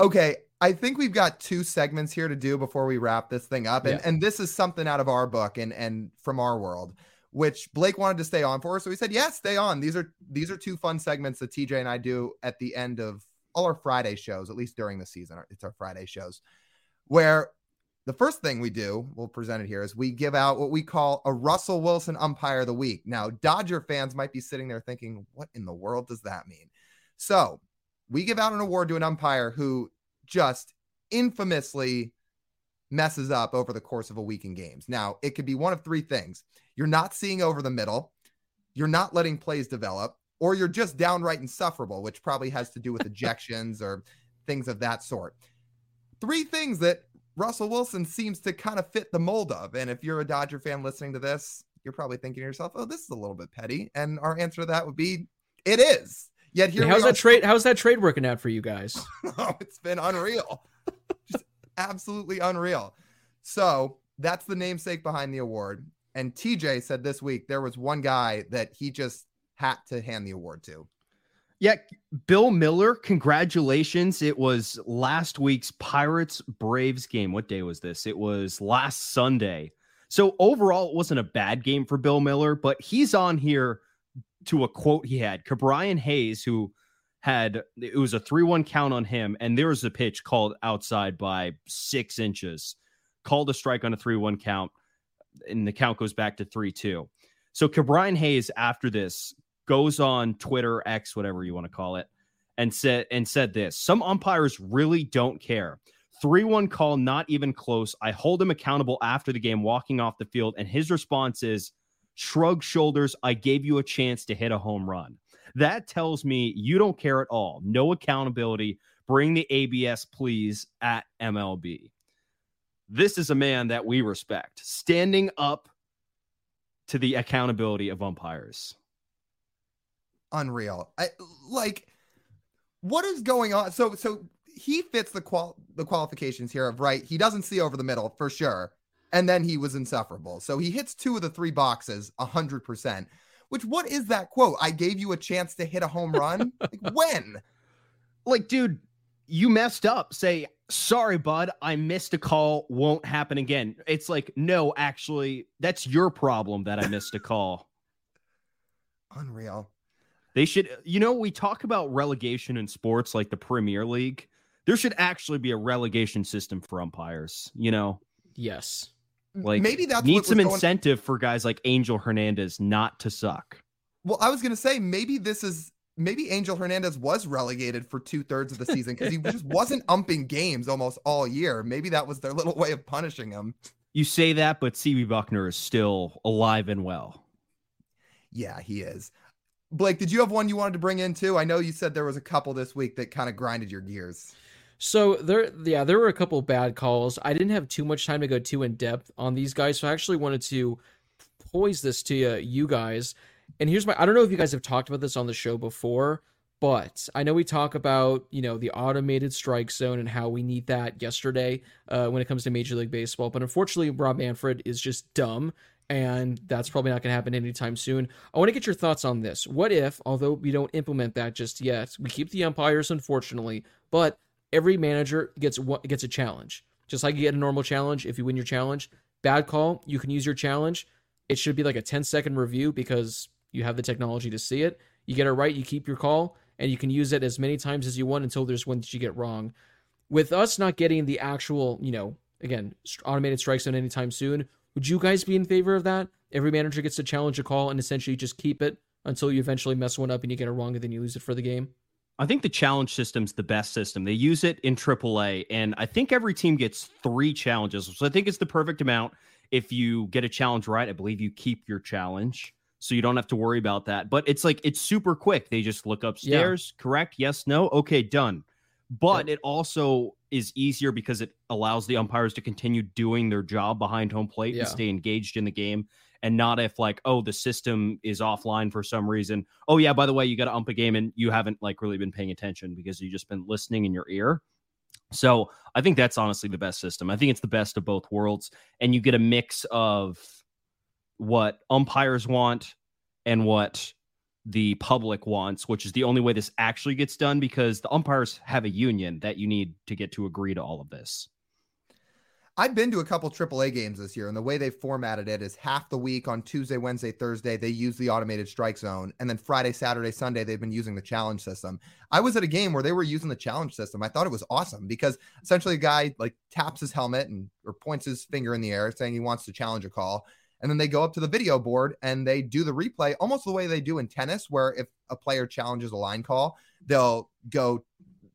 C: Okay, I think we've got two segments here to do before we wrap this thing up. And yeah. and this is something out of our book and and from our world, which Blake wanted to stay on for. So we said, "Yes, stay on." These are these are two fun segments that TJ and I do at the end of all our Friday shows, at least during the season. It's our Friday shows where the first thing we do, we'll present it here, is we give out what we call a Russell Wilson umpire of the week. Now, Dodger fans might be sitting there thinking, what in the world does that mean? So, we give out an award to an umpire who just infamously messes up over the course of a week in games. Now, it could be one of three things you're not seeing over the middle, you're not letting plays develop, or you're just downright insufferable, which probably has to do with *laughs* ejections or things of that sort. Three things that Russell Wilson seems to kind of fit the mold of. And if you're a Dodger fan listening to this, you're probably thinking to yourself, "Oh, this is a little bit petty." And our answer to that would be, "It is." Yet here,
E: how's that trade? How's that trade working out for you guys? *laughs*
C: oh, it's been unreal, *laughs* just absolutely unreal. So that's the namesake behind the award. And TJ said this week there was one guy that he just had to hand the award to.
B: Yeah, Bill Miller, congratulations. It was last week's Pirates Braves game. What day was this? It was last Sunday. So overall, it wasn't a bad game for Bill Miller, but he's on here to a quote he had. Ke'Bryan Hayes, who had it was a 3-1 count on him, and there was a pitch called outside by six inches, called a strike on a 3-1 count, and the count goes back to 3-2. So Ke'Bryan Hayes, after this, goes on Twitter, X, whatever you want to call it, and said and said this: Some umpires really don't care. 3 1 call, not even close. I hold him accountable after the game, walking off the field, and his response is shrug shoulders. I gave you a chance to hit a home run. That tells me you don't care at all. No accountability. Bring the ABS, please, at MLB. This is a man that we respect, standing up to the accountability of umpires.
C: Unreal. I like what is going on? So so he fits the qual the qualifications here of right. He doesn't see over the middle for sure, and then he was insufferable. So he hits two of the three boxes a hundred percent. Which what is that quote? I gave you a chance to hit a home run. *laughs* like when?
B: Like, dude, you messed up. Say sorry, bud. I missed a call. Won't happen again. It's like no, actually, that's your problem that I missed a call. *laughs*
C: Unreal.
B: They should, you know, we talk about relegation in sports like the Premier League. There should actually be a relegation system for umpires, you know?
E: Yes.
B: Like
C: maybe that's
B: need some
C: going...
B: incentive for guys like Angel Hernandez not to suck.
C: Well, I was gonna say maybe this is maybe Angel Hernandez was relegated for two thirds of the season because he just wasn't *laughs* umping games almost all year. Maybe that was their little way of punishing him.
B: You say that, but CB Bucknor is still alive and well.
C: Yeah, he is. Blake, did you have one you wanted to bring in too? I know you said there was a couple this week that kind of grinded your gears.
E: So there, yeah, there were a couple bad calls. I didn't have too much time to go too in depth on these guys, so I actually wanted to poise this to you, you guys. And here's my, I don't know if you guys have talked about this on the show before, but I know we talk about you know the automated strike zone and how we need that yesterday uh, when it comes to Major League Baseball. But unfortunately, Rob Manfred is just dumb and that's probably not going to happen anytime soon. I want to get your thoughts on this. What if, although we don't implement that just yet, we keep the umpires, unfortunately, but every manager gets gets a challenge, just like you get a normal challenge. If you win your challenge, bad call, you can use your challenge. It should be like a 10 second review because you have the technology to see it. You get it right, you keep your call, and you can use it as many times as you want until there's one that you get wrong. With us not getting the actual, you know, again, automated strike zone anytime soon, would you guys be in favor of that? Every manager gets to challenge a call and essentially just keep it until you eventually mess one up and you get it wrong and then you lose it for the game.
B: I think the challenge system's the best system. They use it in AAA, and I think every team gets three challenges. So I think it's the perfect amount. If you get a challenge right, I believe you keep your challenge. So you don't have to worry about that. But it's like it's super quick. They just look upstairs, yeah. correct? Yes, no. Okay, done. But it also is easier because it allows the umpires to continue doing their job behind home plate yeah. and stay engaged in the game and not if like oh the system is offline for some reason. Oh yeah by the way you got to ump a game and you haven't like really been paying attention because you just been listening in your ear. So i think that's honestly the best system. I think it's the best of both worlds and you get a mix of what umpires want and what the public wants, which is the only way this actually gets done because the umpires have a union that you need to get to agree to all of this.
C: I've been to a couple AAA games this year, and the way they formatted it is half the week on Tuesday, Wednesday, Thursday, they use the automated strike zone. And then Friday, Saturday, Sunday, they've been using the challenge system. I was at a game where they were using the challenge system. I thought it was awesome because essentially a guy like taps his helmet and or points his finger in the air saying he wants to challenge a call and then they go up to the video board and they do the replay almost the way they do in tennis where if a player challenges a line call they'll go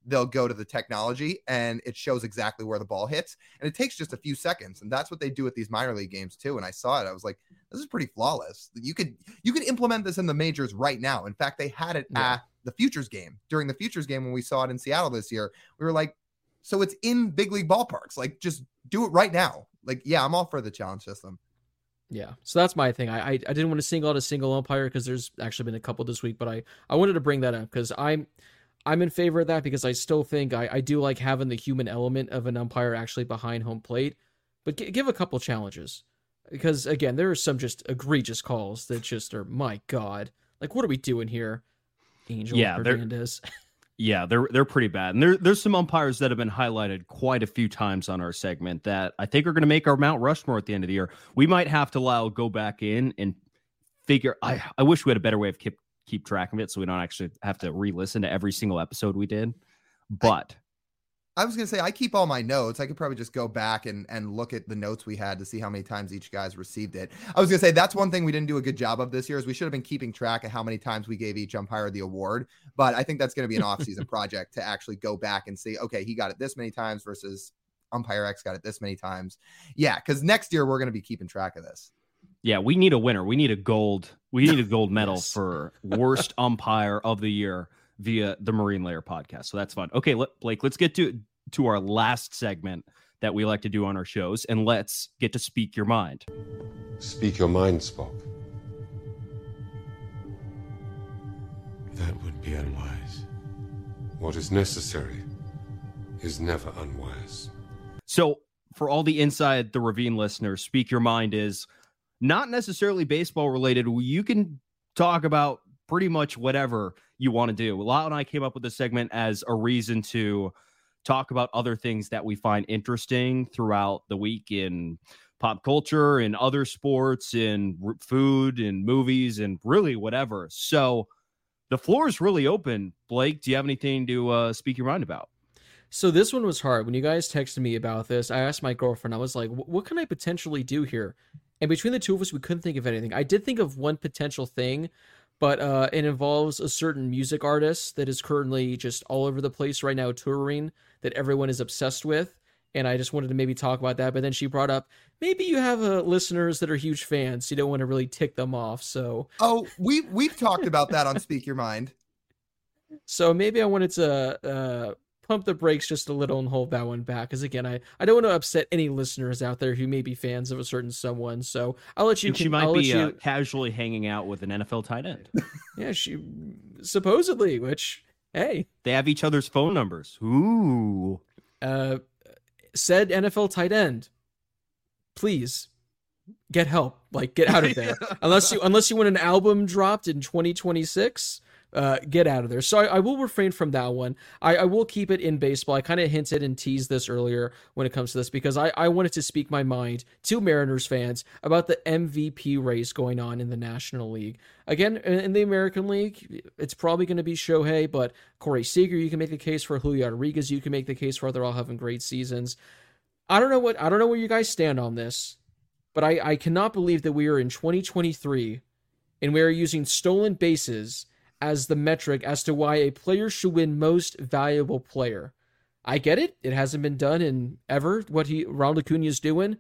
C: they'll go to the technology and it shows exactly where the ball hits. And it takes just a few seconds and that's what they do at these minor league games too. And i saw it i was like this is pretty flawless. You could you could implement this in the majors right now. In fact they had it yeah. at the futures game. During the futures game when we saw it in seattle this year we were like so it's in big league ballparks. Like just do it right now. Like yeah i'm all for the challenge system
E: yeah, so that's my thing. I I, I didn't want to single out a single umpire because there's actually been a couple this week, but I I wanted to bring that up because I'm I'm in favor of that because I still think I I do like having the human element of an umpire actually behind home plate, but g- give a couple challenges because again there are some just egregious calls that just are my god like what are we doing here Angel
B: Yeah, they're-
E: Hernandez. *laughs*
B: Yeah, they're they're pretty bad. And there there's some umpires that have been highlighted quite a few times on our segment that I think are going to make our Mount Rushmore at the end of the year. We might have to allow go back in and figure. I I wish we had a better way of keep keep track of it so we don't actually have to re-listen to every single episode we did. But
C: I was gonna say I keep all my notes. I could probably just go back and and look at the notes we had to see how many times each guy's received it. I was gonna say that's one thing we didn't do a good job of this year is we should have been keeping track of how many times we gave each umpire the award. But I think that's gonna be an off-season *laughs* project to actually go back and see, okay, he got it this many times versus umpire X got it this many times. Yeah, because next year we're gonna be keeping track of this.
B: yeah, we need a winner. We need a gold. We need a gold medal
E: Yes.
B: for worst umpire of the year via the Marine Layer podcast. So that's fun. Okay, let, Blake, let's get to to our last segment that we like to do on our shows, and let's get to speak your mind.
F: Speak your mind, Spock. That would be unwise. What is necessary is never unwise.
B: So, for all the inside the ravine listeners, speak your mind is not necessarily baseball related. You can talk about pretty much whatever you want to do. Lyle and I came up with this segment as a reason to talk about other things that we find interesting throughout the week in pop culture and other sports r- food and movies and really whatever. So the floor is really open. Blake, do you have anything to uh, speak your mind about?
E: So this one was hard. When you guys texted me about this, I asked my girlfriend. I was like, "What can I potentially do here?" And between the two of us, we couldn't think of anything. I did think of one potential thing, but uh, it involves a certain music artist that is currently just all over the place right now touring that everyone is obsessed with. And I just wanted to maybe talk about that. But then she brought up maybe you have uh, listeners that are huge fans. You don't want to really tick them off. So
C: Oh, we we've talked about that on Speak Your Mind. *laughs*
E: So maybe I wanted to uh, pump the brakes just a little and hold that one back. Because again, I, I don't want to upset any listeners out there who may be fans of a certain someone. So I'll let you.
B: And she might
E: I'll
B: be
E: you,
B: uh, casually hanging out with an NFL tight end. *laughs*
E: yeah, she supposedly, which hey,
B: They have each other's phone numbers. Ooh.
E: uh, said NFL tight end, please get help. Like get out of there. *laughs* unless you unless you want an album dropped in 2026 uh get out of there. So i, I will refrain from that one. I, I will keep it in baseball. I kind of hinted and teased this earlier when it comes to this because I, I wanted to speak my mind to mariners fans about the mvp race going on in the national league. Again in in the american league it's probably going to be shohei but corey seager you can make the case for julio rodriguez you can make the case for they're all having great seasons. I don't know what i don't know where you guys stand on this but I, I cannot believe that we are in 2023 and we are using stolen bases as the metric as to why a player should win most valuable player. I get it; it hasn't been done in ever. What he Ronald Acuna is doing,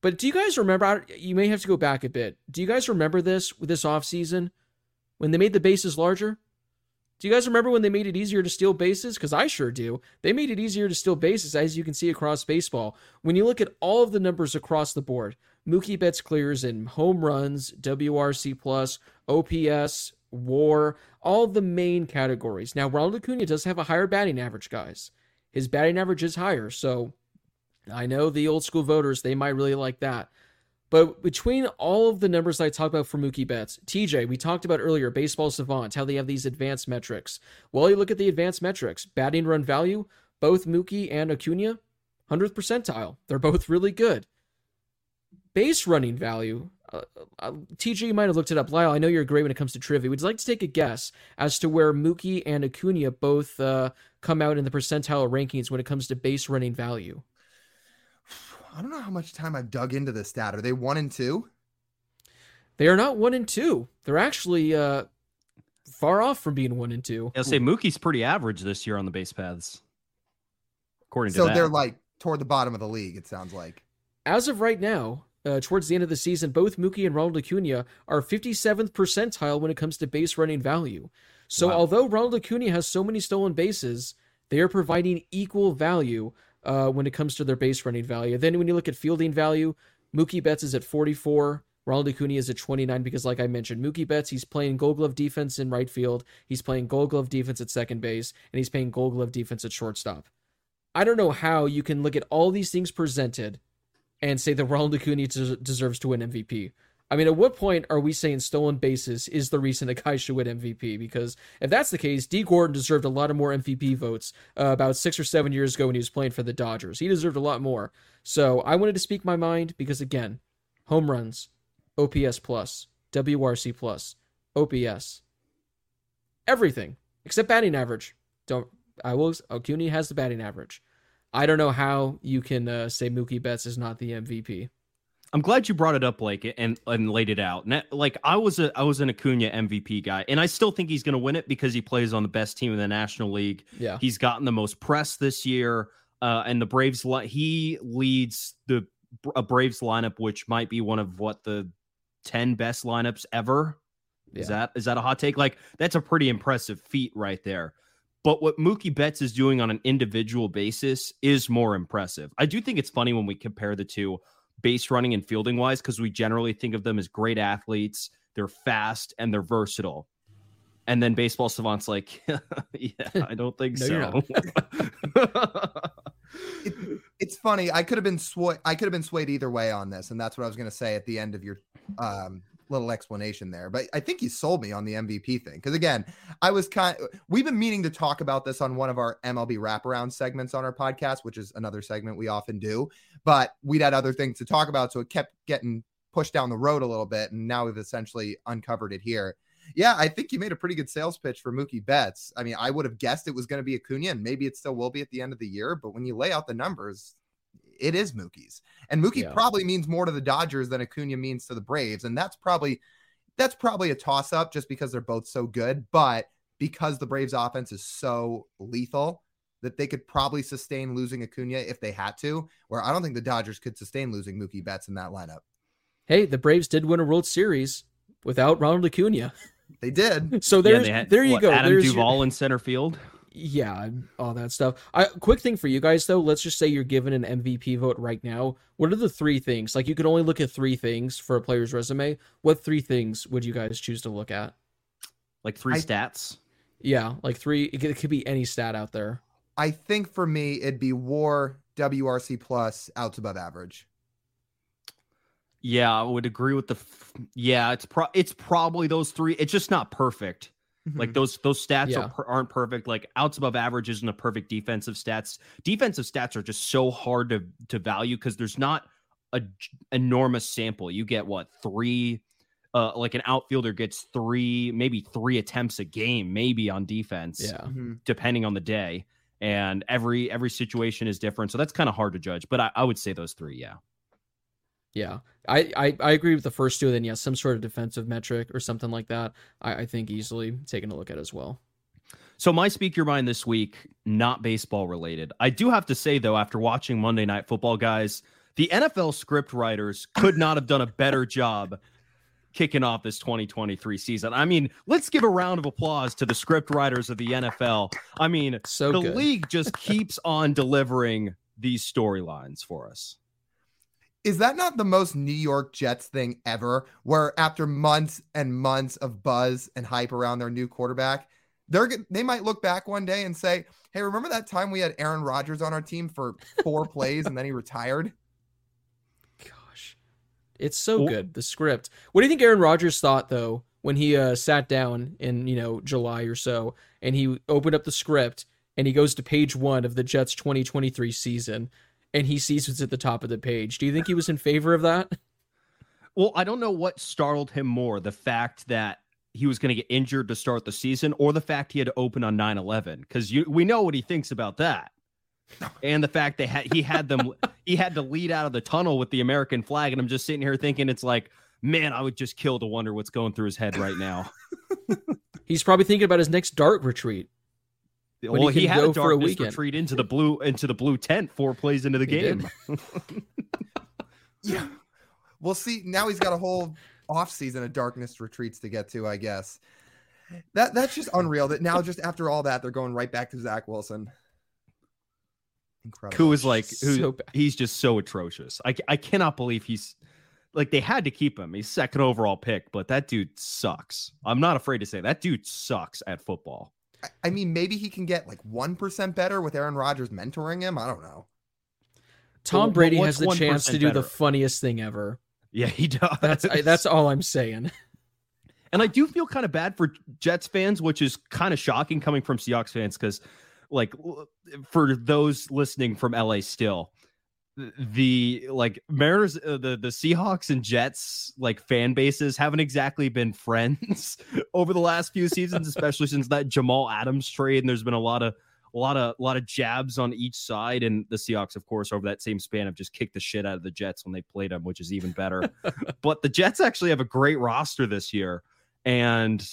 E: but do you guys remember? You may have to go back a bit. Do you guys remember this this offseason when they made the bases larger? Do you guys remember when they made it easier to steal bases? Because I sure do. They made it easier to steal bases, as you can see across baseball. When you look at all of the numbers across the board, Mookie Betts clears in home runs, WRC plus, OPS, WAR, all the main categories. Now, Ronald Acuna does have a higher batting average, guys. His batting average is higher, so I know the old school voters they might really like that. But between all of the numbers I talked about for Mookie Betts, TJ, we talked about earlier, Baseball Savant, how they have these advanced metrics. Well, you look at the advanced metrics, batting run value, both Mookie and Acuna, 100th percentile. They're both really good. Base running value, uh, uh, TJ, you might have looked it up. Lyle, I know you're great when it comes to trivia. Would you like to take a guess as to where Mookie and Acuna both uh, come out in the percentile rankings when it comes to base running value?
C: I don't know how much time I've dug into this stat. Are they one and two?
E: They are not one and two. They're actually uh, far off from being one and two.
B: I'll say Mookie's pretty average this year on the base paths. According to
C: So they're like toward the bottom of the league. It sounds like.
E: As of right now, uh, towards the end of the season, both Mookie and Ronald Acuna are 57th percentile when it comes to base running value. So
B: Wow.
E: although Ronald Acuna has so many stolen bases, they are providing equal value uh, when it comes to their base running value. Then when you look at fielding value, Mookie Betts is at 44. Ronald Acuna is at 29 because, like I mentioned, Mookie Betts, he's playing gold glove defense in right field. He's playing gold glove defense at second base, and he's playing gold glove defense at shortstop. I don't know how you can look at all these things presented and say that Ronald Acuna des- deserves to win MVP. I mean, at what point are we saying stolen bases is the reason a guy should win MVP? Because if that's the case, Dee Gordon deserved a lot of more MVP votes uh, about six or seven years ago when he was playing for the Dodgers. He deserved a lot more. So I wanted to speak my mind because, again, home runs, OPS plus, WRC plus, OPS, everything except batting average. Don't I will Acuna has the batting average. I don't know how you can uh, say Mookie Betts is not the MVP.
B: I'm glad you brought it up, Blake, and and laid it out. Like I was a I was an Acuna MVP guy, and I still think he's going to win it because he plays on the best team in the National League.
E: Yeah,
B: he's gotten the most press this year, uh, and the Braves he leads the a Braves lineup, which might be one of what the ten best lineups ever. Yeah. Is that is that a hot take? Like that's a pretty impressive feat right there. But what Mookie Betts is doing on an individual basis is more impressive. I do think it's funny when we compare the two base running and fielding wise because we generally think of them as great athletes. They're fast and they're versatile. And then baseball savants like, *laughs* yeah, I don't think *laughs*
C: no, so. *laughs* it, it's funny. I could have been swayed. I could have been swayed either way on this, and that's what I was going to say at the end of your um, little explanation there. But I think you sold me on the MVP thing because again, I was kind. We've been meaning to talk about this on one of our MLB wraparound segments on our podcast, which is another segment we often do. But we'd had other things to talk about, so it kept getting pushed down the road a little bit, and now we've essentially uncovered it here. Yeah, I think you made a pretty good sales pitch for Mookie Betts. I mean, I would have guessed it was going to be Acuna, and maybe it still will be at the end of the year. But when you lay out the numbers, it is Mookie's. And Mookie yeah. probably means more to the Dodgers than Acuna means to the Braves. And that's probably that's probably a toss up just because they're both so good. But because the Braves offense is so lethal that they could probably sustain losing Acuna if they had to, where I don't think the Dodgers could sustain losing Mookie Betts in that lineup.
E: Hey, the Braves did win a World Series without Ronald Acuna.
C: They did. *laughs*
E: So there's yeah, had, there you what,
B: go.
E: Adam
B: there's Duvall your... in center field
E: yeah, all that stuff. I quick thing for you guys though. Let's just say you're given an MVP vote right now. What are the three things? Like you can only look at three things for a player's resume. What three things would you guys choose to look at?
B: Like three I, stats.
E: Yeah, like three. It could, it could be any stat out there.
C: I think for me it'd be WAR, WRC plus, outs above average.
B: Yeah, I would agree with the. F- yeah, it's pro. It's probably those three. It's just not perfect. Mm-hmm. Like those those stats yeah. are, aren't perfect. Like outs above average isn't a perfect defensive stats. Defensive stats are just so hard to to value because there's not a enormous sample. You get what three, uh, like an outfielder gets three, maybe three attempts a game, maybe on defense.
E: Yeah, mm-hmm.
B: depending on the day, and every every situation is different. So that's kind of hard to judge. But I, I would say those three. Yeah.
E: Yeah, I, I, I agree with the first two. Then yeah, some sort of defensive metric or something like that. I, I think easily taking a look at as well.
B: So my speak your mind this week, not baseball related. I do have to say though, after watching Monday Night Football, guys, the NFL script writers could not have done a better job kicking off this 2023 season. I mean, let's give a round of applause to the script writers of the NFL. I mean,
E: so
B: the
E: good.
B: league just keeps on delivering these storylines for us
C: is that not the most New York Jets thing ever? Where after months and months of buzz and hype around their new quarterback, they're they might look back one day and say, "Hey, remember that time we had Aaron Rodgers on our team for four *laughs* plays and then he retired?"
E: Gosh, it's so well, good the script. What do you think Aaron Rodgers thought though when he uh, sat down in you know July or so and he opened up the script and he goes to page one of the Jets 2023 season and he sees what's at the top of the page. Do you think he was in favor of that?
B: Well, I don't know what startled him more the fact that he was going to get injured to start the season or the fact he had to open on 9 11 because we know what he thinks about that. And the fact that he had them, *laughs* he had to lead out of the tunnel with the American flag. And I'm just sitting here thinking, it's like, man, I would just kill to wonder what's going through his head right now.
E: He's probably thinking about his next dart retreat
B: well, he, he had a darkness a retreat into the blue into the blue tent four plays into the he game. *laughs*
C: yeah. Well, see, now he's got a whole off season of darkness retreats to get to, I guess. That that's just unreal. That now, just after all that, they're going right back to Zach Wilson.
B: Incredible. Who is like who? So he's just so atrocious. I I cannot believe he's like they had to keep him. He's second overall pick, but that dude sucks. I'm not afraid to say that dude sucks at football.
C: I mean, maybe he can get like 1% better with Aaron Rodgers mentoring him. I don't know.
E: Tom Brady has the chance to do better? the funniest thing ever.
B: Yeah, he does.
E: That's I, that's all I'm saying. *laughs*
B: And I do feel kind of bad for Jets fans, which is kind of shocking coming from Seahawks fans because, like, for those listening from LA still, the like Mariners, uh, the the Seahawks and Jets like fan bases haven't exactly been *laughs* friends over the last few seasons, especially since that Jamal Adams trade. And there's been a lot of a lot of a lot of jabs on each side. And the Seahawks, of course, over that same span have just kicked the shit out of the Jets when they played them, which is even better. *laughs* but the Jets actually have a great roster this year, and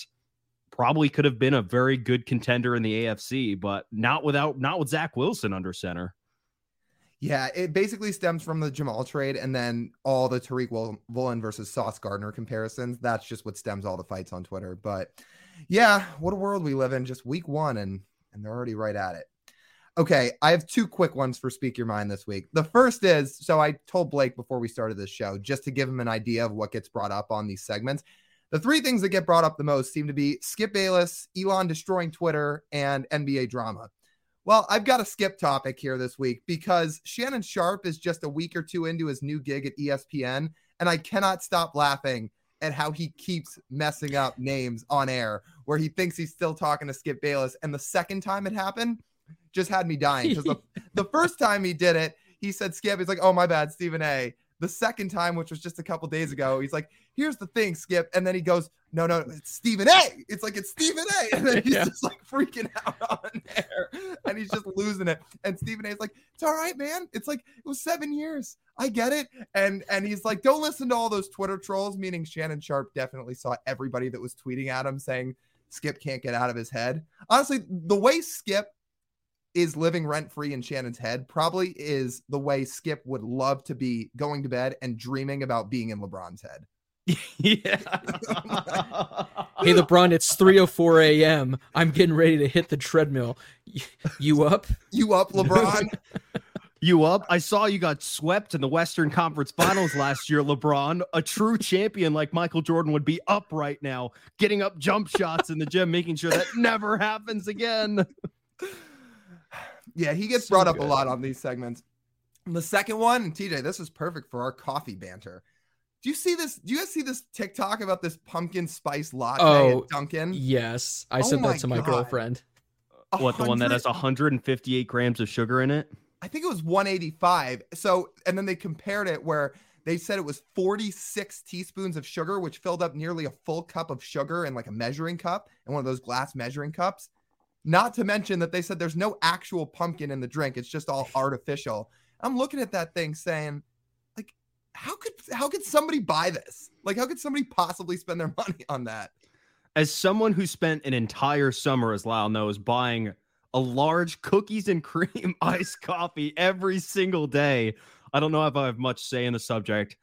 B: probably could have been a very good contender in the AFC, but not without not with Zach Wilson under center.
C: Yeah, it basically stems from the Jamal trade and then all the Tariq Woolen versus Sauce Gardner comparisons. That's just what stems all the fights on Twitter. But yeah, what a world we live in. Just week one, and and they're already right at it. Okay, I have two quick ones for Speak Your Mind this week. The first is so I told Blake before we started this show, just to give him an idea of what gets brought up on these segments. The three things that get brought up the most seem to be Skip Bayless, Elon destroying Twitter, and NBA drama. Well, I've got a skip topic here this week because Shannon Sharpe is just a week or two into his new gig at ESPN, and I cannot stop laughing at how he keeps messing up names on air where he thinks he's still talking to Skip Bayless. And the second time it happened just had me dying because the, *laughs* the first time he did it, he said Skip. He's like, oh, my bad, Stephen A. The second time, which was just a couple days ago, he's like, here's the thing, Skip. And then he goes, no, no, it's Stephen A. It's like, it's Stephen A. And then *laughs* he's yeah. just like freaking *laughs* out on there and he's just losing it. And Stephen A is like, it's all right, man. It's like, it was seven years. I get it. And and he's like, don't listen to all those Twitter trolls, meaning Shannon Sharpe definitely saw everybody that was tweeting at him saying Skip can't get out of his head. Honestly, the way Skip is living rent free in Shannon's head probably is the way Skip would love to be going to bed and dreaming about being in LeBron's head.
B: Yeah.
E: hey LeBron, it's 3:04 a.m. I'm getting ready to hit the treadmill. You up?
C: You up, LeBron? *laughs*
B: you up? I saw you got swept in the Western Conference Finals last year, LeBron. A true champion like Michael Jordan would be up right now, getting up jump shots in the gym, making sure that never happens again.
C: Yeah, he gets so brought up good. a lot on these segments. The second one, TJ, this is perfect for our coffee banter. Do you see this? Do you guys see this TikTok about this pumpkin spice latte oh, at Dunkin'?
E: Yes, I oh sent that to my God. girlfriend.
B: What the one that has 158 grams of sugar in it?
C: I think it was 185. So, and then they compared it where they said it was 46 teaspoons of sugar, which filled up nearly a full cup of sugar in like a measuring cup and one of those glass measuring cups. Not to mention that they said there's no actual pumpkin in the drink; it's just all artificial. I'm looking at that thing saying, how could how could somebody buy this? Like, how could somebody possibly spend their *laughs* money on that?
B: As someone who spent an entire summer, as Lyle knows, buying a large cookies and cream *laughs* iced coffee every single day, I don't know if I have much say in the subject.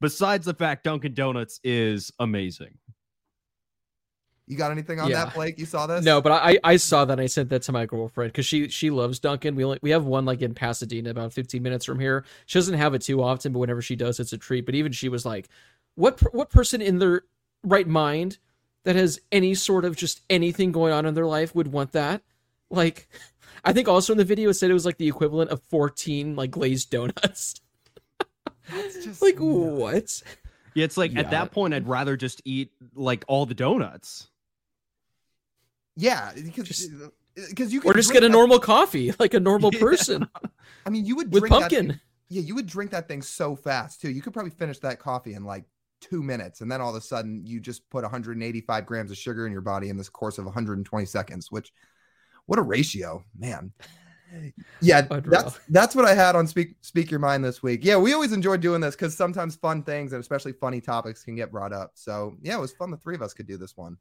B: Besides the fact Dunkin' Donuts is amazing.
C: You got anything on yeah. that, Blake? You saw this?
E: No, but I I saw that. I sent that to my girlfriend because she she loves Dunkin'. We only, we have one like in Pasadena, about 15 minutes from here. She doesn't have it too often, but whenever she does, it's a treat. But even she was like, "What what person in their right mind that has any sort of just anything going on in their life would want that?" Like, I think also in the video it said it was like the equivalent of 14 like glazed donuts. *laughs* just like what?
B: Yeah, it's like yeah. at that point I'd rather just eat like all the donuts.
C: Yeah, because because uh, you can.
E: or just get a that, normal coffee *laughs* like a normal yeah. person.
C: I mean, you would
E: with pumpkin.
C: Thing, yeah, you would drink that thing so fast too. You could probably finish that coffee in like two minutes, and then all of a sudden you just put 185 grams of sugar in your body in this course of 120 seconds. Which, what a ratio, man. Yeah, that's that's what I had on speak speak your mind this week. Yeah, we always enjoy doing this because sometimes fun things and especially funny topics can get brought up. So yeah, it was fun. The three of us could do this one.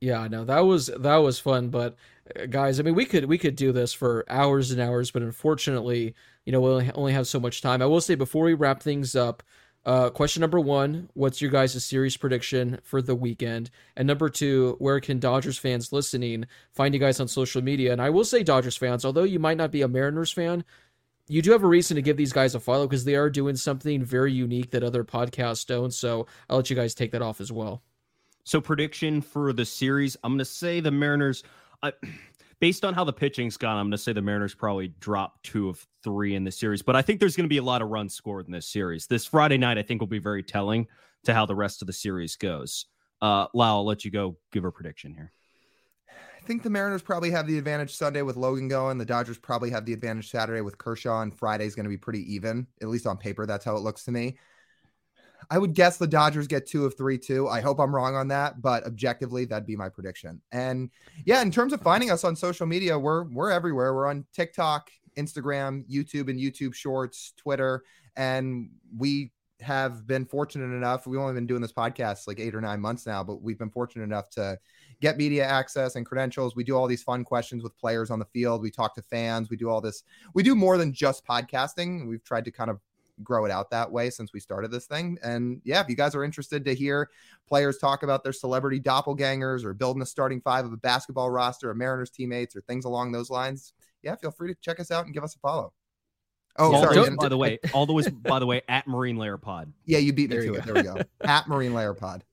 E: Yeah, no, that was that was fun. But uh, guys, I mean, we could we could do this for hours and hours, but unfortunately, you know, we only have so much time. I will say before we wrap things up, uh, question number one: What's your guys' series prediction for the weekend? And number two: Where can Dodgers fans listening find you guys on social media? And I will say, Dodgers fans, although you might not be a Mariners fan, you do have a reason to give these guys a follow because they are doing something very unique that other podcasts don't. So I'll let you guys take that off as well.
B: So prediction for the series, I'm going to say the Mariners. Uh, *clears throat* based on how the pitching's gone, I'm going to say the Mariners probably drop two of three in this series. But I think there's going to be a lot of runs scored in this series. This Friday night, I think, will be very telling to how the rest of the series goes. Uh, Lyle, I'll let you go give a prediction here.
C: I think the Mariners probably have the advantage Sunday with Logan going. The Dodgers probably have the advantage Saturday with Kershaw, and Friday's going to be pretty even, at least on paper. That's how it looks to me. I would guess the Dodgers get two of three, too. I hope I'm wrong on that, but objectively, that'd be my prediction. And yeah, in terms of finding us on social media, we're we're everywhere. We're on TikTok, Instagram, YouTube, and YouTube Shorts, Twitter, and we have been fortunate enough. We've only been doing this podcast like eight or nine months now, but we've been fortunate enough to get media access and credentials. We do all these fun questions with players on the field. We talk to fans. We do all this. We do more than just podcasting. We've tried to kind of grow it out that way since we started this thing. And yeah, if you guys are interested to hear players talk about their celebrity doppelgangers or building a starting five of a basketball roster or Mariners teammates or things along those lines, yeah, feel free to check us out and give us a follow.
B: Oh, all sorry. And, by the way, all the way, by the way, at Marine Layer Pod.
C: Yeah, you beat me there to it. Go. There we go. at Marine Layer Pod.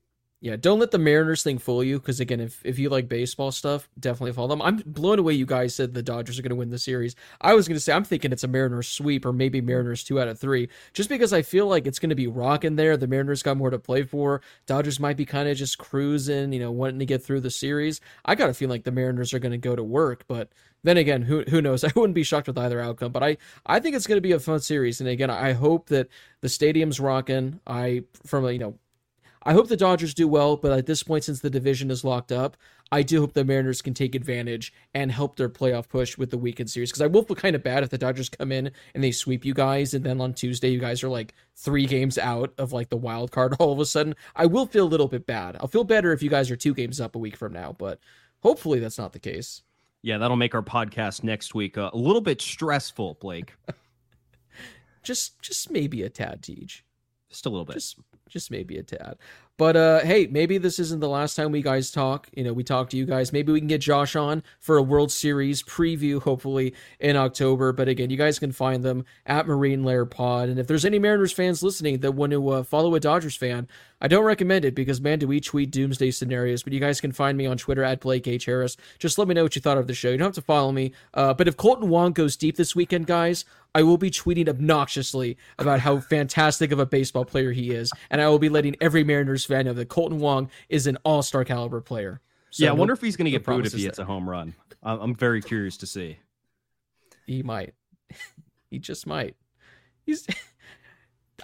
E: Yeah, don't let the Mariners thing fool you because again, if if you like baseball stuff, definitely follow them. I'm blown away. You guys said the Dodgers are going to win the series. I was going to say I'm thinking it's a Mariners sweep or maybe Mariners two out of three, just because I feel like it's going to be rocking there. The Mariners got more to play for. Dodgers might be kind of just cruising, you know, wanting to get through the series. I got a feeling like the Mariners are going to go to work, but then again, who who knows? *laughs* I wouldn't be shocked with either outcome, but I I think it's going to be a fun series. And again, I hope that the stadium's rocking. I from a you know I hope the Dodgers do well, but at this point, since the division is locked up, I do hope the Mariners can take advantage and help their playoff push with the weekend series. Because I will feel kind of bad if the Dodgers come in and they sweep you guys, and then on Tuesday you guys are like three games out of like the wild card *laughs* all of a sudden. I will feel a little bit bad. I'll feel better if you guys are two games up a week from now, but hopefully that's not the case.
B: Yeah, that'll make our podcast next week uh, a little bit stressful, Blake. *laughs*
E: just, just maybe a tad, Teach.
B: Just a little bit.
E: Just, just maybe a tad. But uh, hey, maybe this isn't the last time we guys talk. You know, we talk to you guys. Maybe we can get Josh on for a World Series preview, hopefully in October. But again, you guys can find them at Marine Layer Pod. And if there's any Mariners fans listening that want to uh, follow a Dodgers fan, I don't recommend it because man, do we tweet doomsday scenarios. But you guys can find me on Twitter at Blake H Harris. Just let me know what you thought of the show. You don't have to follow me. Uh, but if Kolten Wong goes deep this weekend, guys, I will be tweeting obnoxiously about how *laughs* fantastic of a baseball player he is, and I will be letting every Mariners fan know that Kolten Wong is an All Star caliber player.
B: So yeah, I wonder no, if he's going to get booed if he hits a home run. I'm very curious to see.
E: He might. *laughs* he just might. He's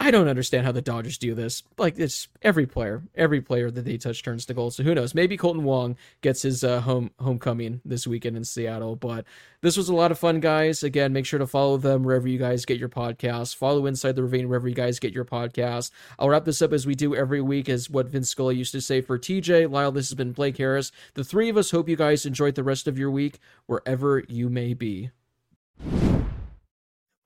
E: I don't understand how the Dodgers do this. Like it's every player, every player that they touch turns to gold. So who knows? Maybe Kolten Wong gets his uh, home homecoming this weekend in Seattle. But this was a lot of fun, guys. Again, make sure to follow them wherever you guys get your podcasts. Follow Inside the Ravine wherever you guys get your podcasts. I'll wrap this up as we do every week, as what Vin Scully used to say for TJ Lyle. This has been Blake Harris. The three of us hope you guys enjoyed the rest of your week wherever you may be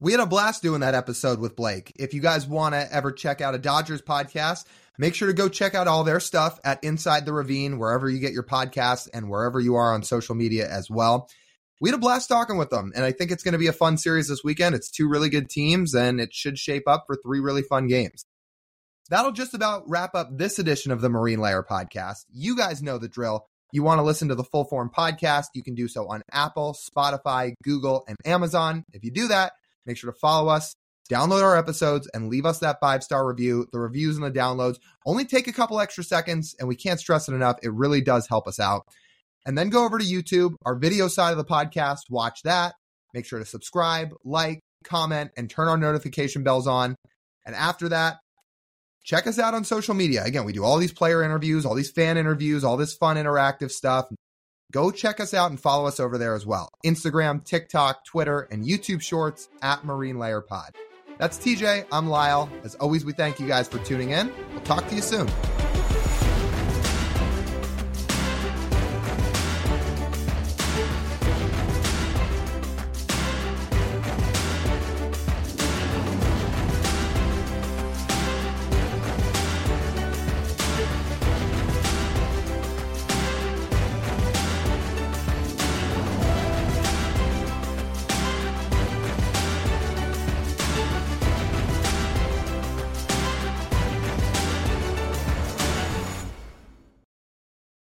C: we had a blast doing that episode with Blake. If you guys want to ever check out a Dodgers podcast, make sure to go check out all their stuff at Inside the Ravine, wherever you get your podcasts and wherever you are on social media as well. We had a blast talking with them, and I think it's going to be a fun series this weekend. It's two really good teams, and it should shape up for three really fun games. That'll just about wrap up this edition of the Marine Layer podcast. You guys know the drill. You want to listen to the full form podcast, you can do so on Apple, Spotify, Google, and Amazon. If you do that, Make sure to follow us, download our episodes, and leave us that five star review. The reviews and the downloads only take a couple extra seconds, and we can't stress it enough. It really does help us out. And then go over to YouTube, our video side of the podcast, watch that. Make sure to subscribe, like, comment, and turn our notification bells on. And after that, check us out on social media. Again, we do all these player interviews, all these fan interviews, all this fun interactive stuff go check us out and follow us over there as well. Instagram, TikTok, Twitter, and YouTube Shorts at Marine Layer Pod. That's TJ. I'm Lyle. As always, we thank you guys for tuning in. We'll talk to you soon.